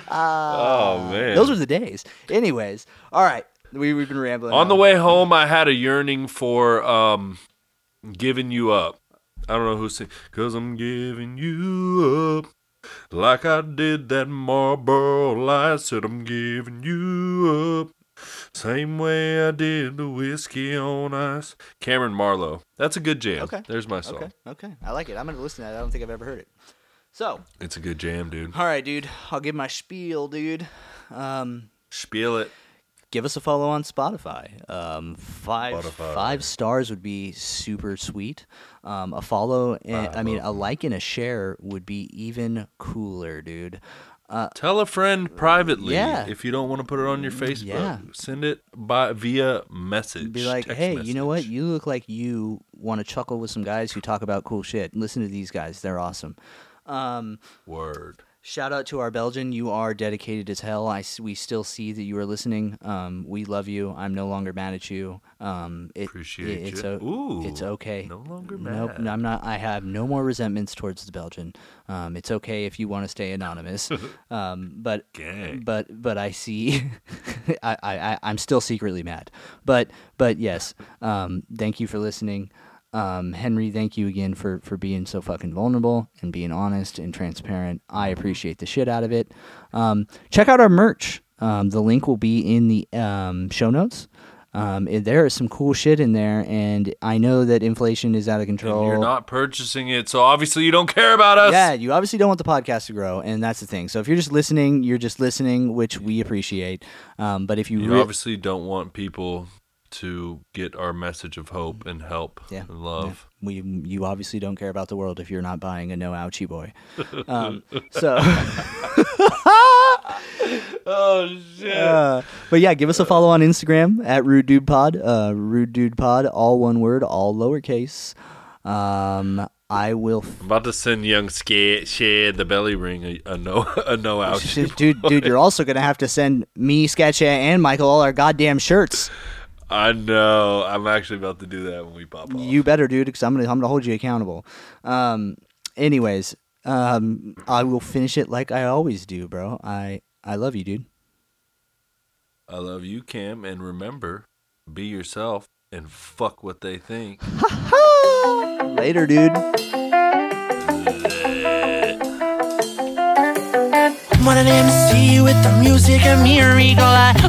Oh, man. Those were the days. Anyways, all right, we we've been rambling On the way home, I had a yearning for um, giving you up. I don't know who's singing. Cause I'm giving you up. Like I did that Marlboro Light. Said I'm giving you up. Same way I did the whiskey on ice. Cameron Marlowe. That's a good jam. Okay. There's my song. Okay, okay, I like it. I'm gonna listen to that. I don't think I've ever heard it. So, It's a good jam, dude. all right, dude. I'll give my spiel, dude. Um, Spiel it. give us a follow on Spotify. Um, five Spotify. five stars would be super sweet. Um, a follow, and, I mean, a like and a share would be even cooler, dude. Tell a friend privately. Yeah. If you don't want to put it on your Facebook, Yeah. send it by via message. Be like, text hey, you know what? You look like you want to chuckle with some guys who talk about cool shit. Listen to these guys; they're awesome. Um, Word. Shout out to our Belgian. You are dedicated as hell. I we still see that you are listening. Um, we love you. I'm no longer mad at you. Um, it, Appreciate it- it's you. o- Ooh, it's okay. no longer mad. Nope, mad. I'm not. I have no more resentments towards the Belgian. Um, it's okay if you want to stay anonymous. um, but Gang. but but I see. I, I I- I'm still secretly mad. But but yes. Um, thank you for listening. Um, Henry, thank you again for, for being so fucking vulnerable and being honest and transparent. I appreciate the shit out of it. Um, check out our merch. Um, the link will be in the um, show notes. Um, it- there is some cool shit in there, and I know that inflation is out of And control. you're not purchasing it, so obviously you don't care about us. Yeah, you obviously don't want the podcast to grow, and that's the thing. So if you're just listening, you're just listening, which we appreciate. Um, but if you, You re- obviously don't want people to get our message of hope and help Yeah, and love. we you obviously don't care about the world if you're not buying a no ouchie boy. Um, so, Oh shit. uh, but yeah, give us a follow on Instagram at Rude Dude Pod. Uh, Rude Dude Pod, all one word, all lowercase. Um, I will. F- I'm about to send young Scared Shed the belly ring a, a no a no ouch. dude, dude, you're also gonna have to send me, Sketch, and Michael all our goddamn shirts. I know. I'm actually about to do that when we pop off. You better, dude, because I'm gonna I'm gonna hold you accountable. Um, anyways, um, I will finish it like I always do, bro. I I love you, dude. I love you, Cam, and remember, be yourself and fuck what they think. Later, dude. Man an MC with the music and miracle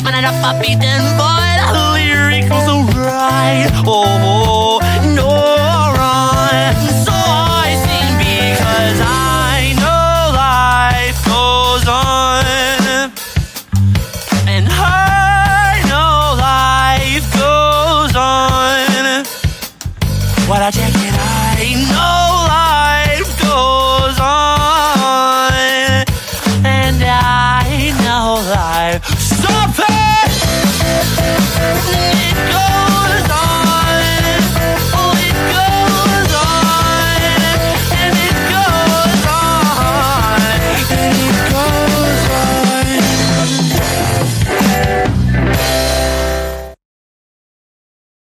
Man and a beaten boy, the lyrics so right. Oh, oh, no.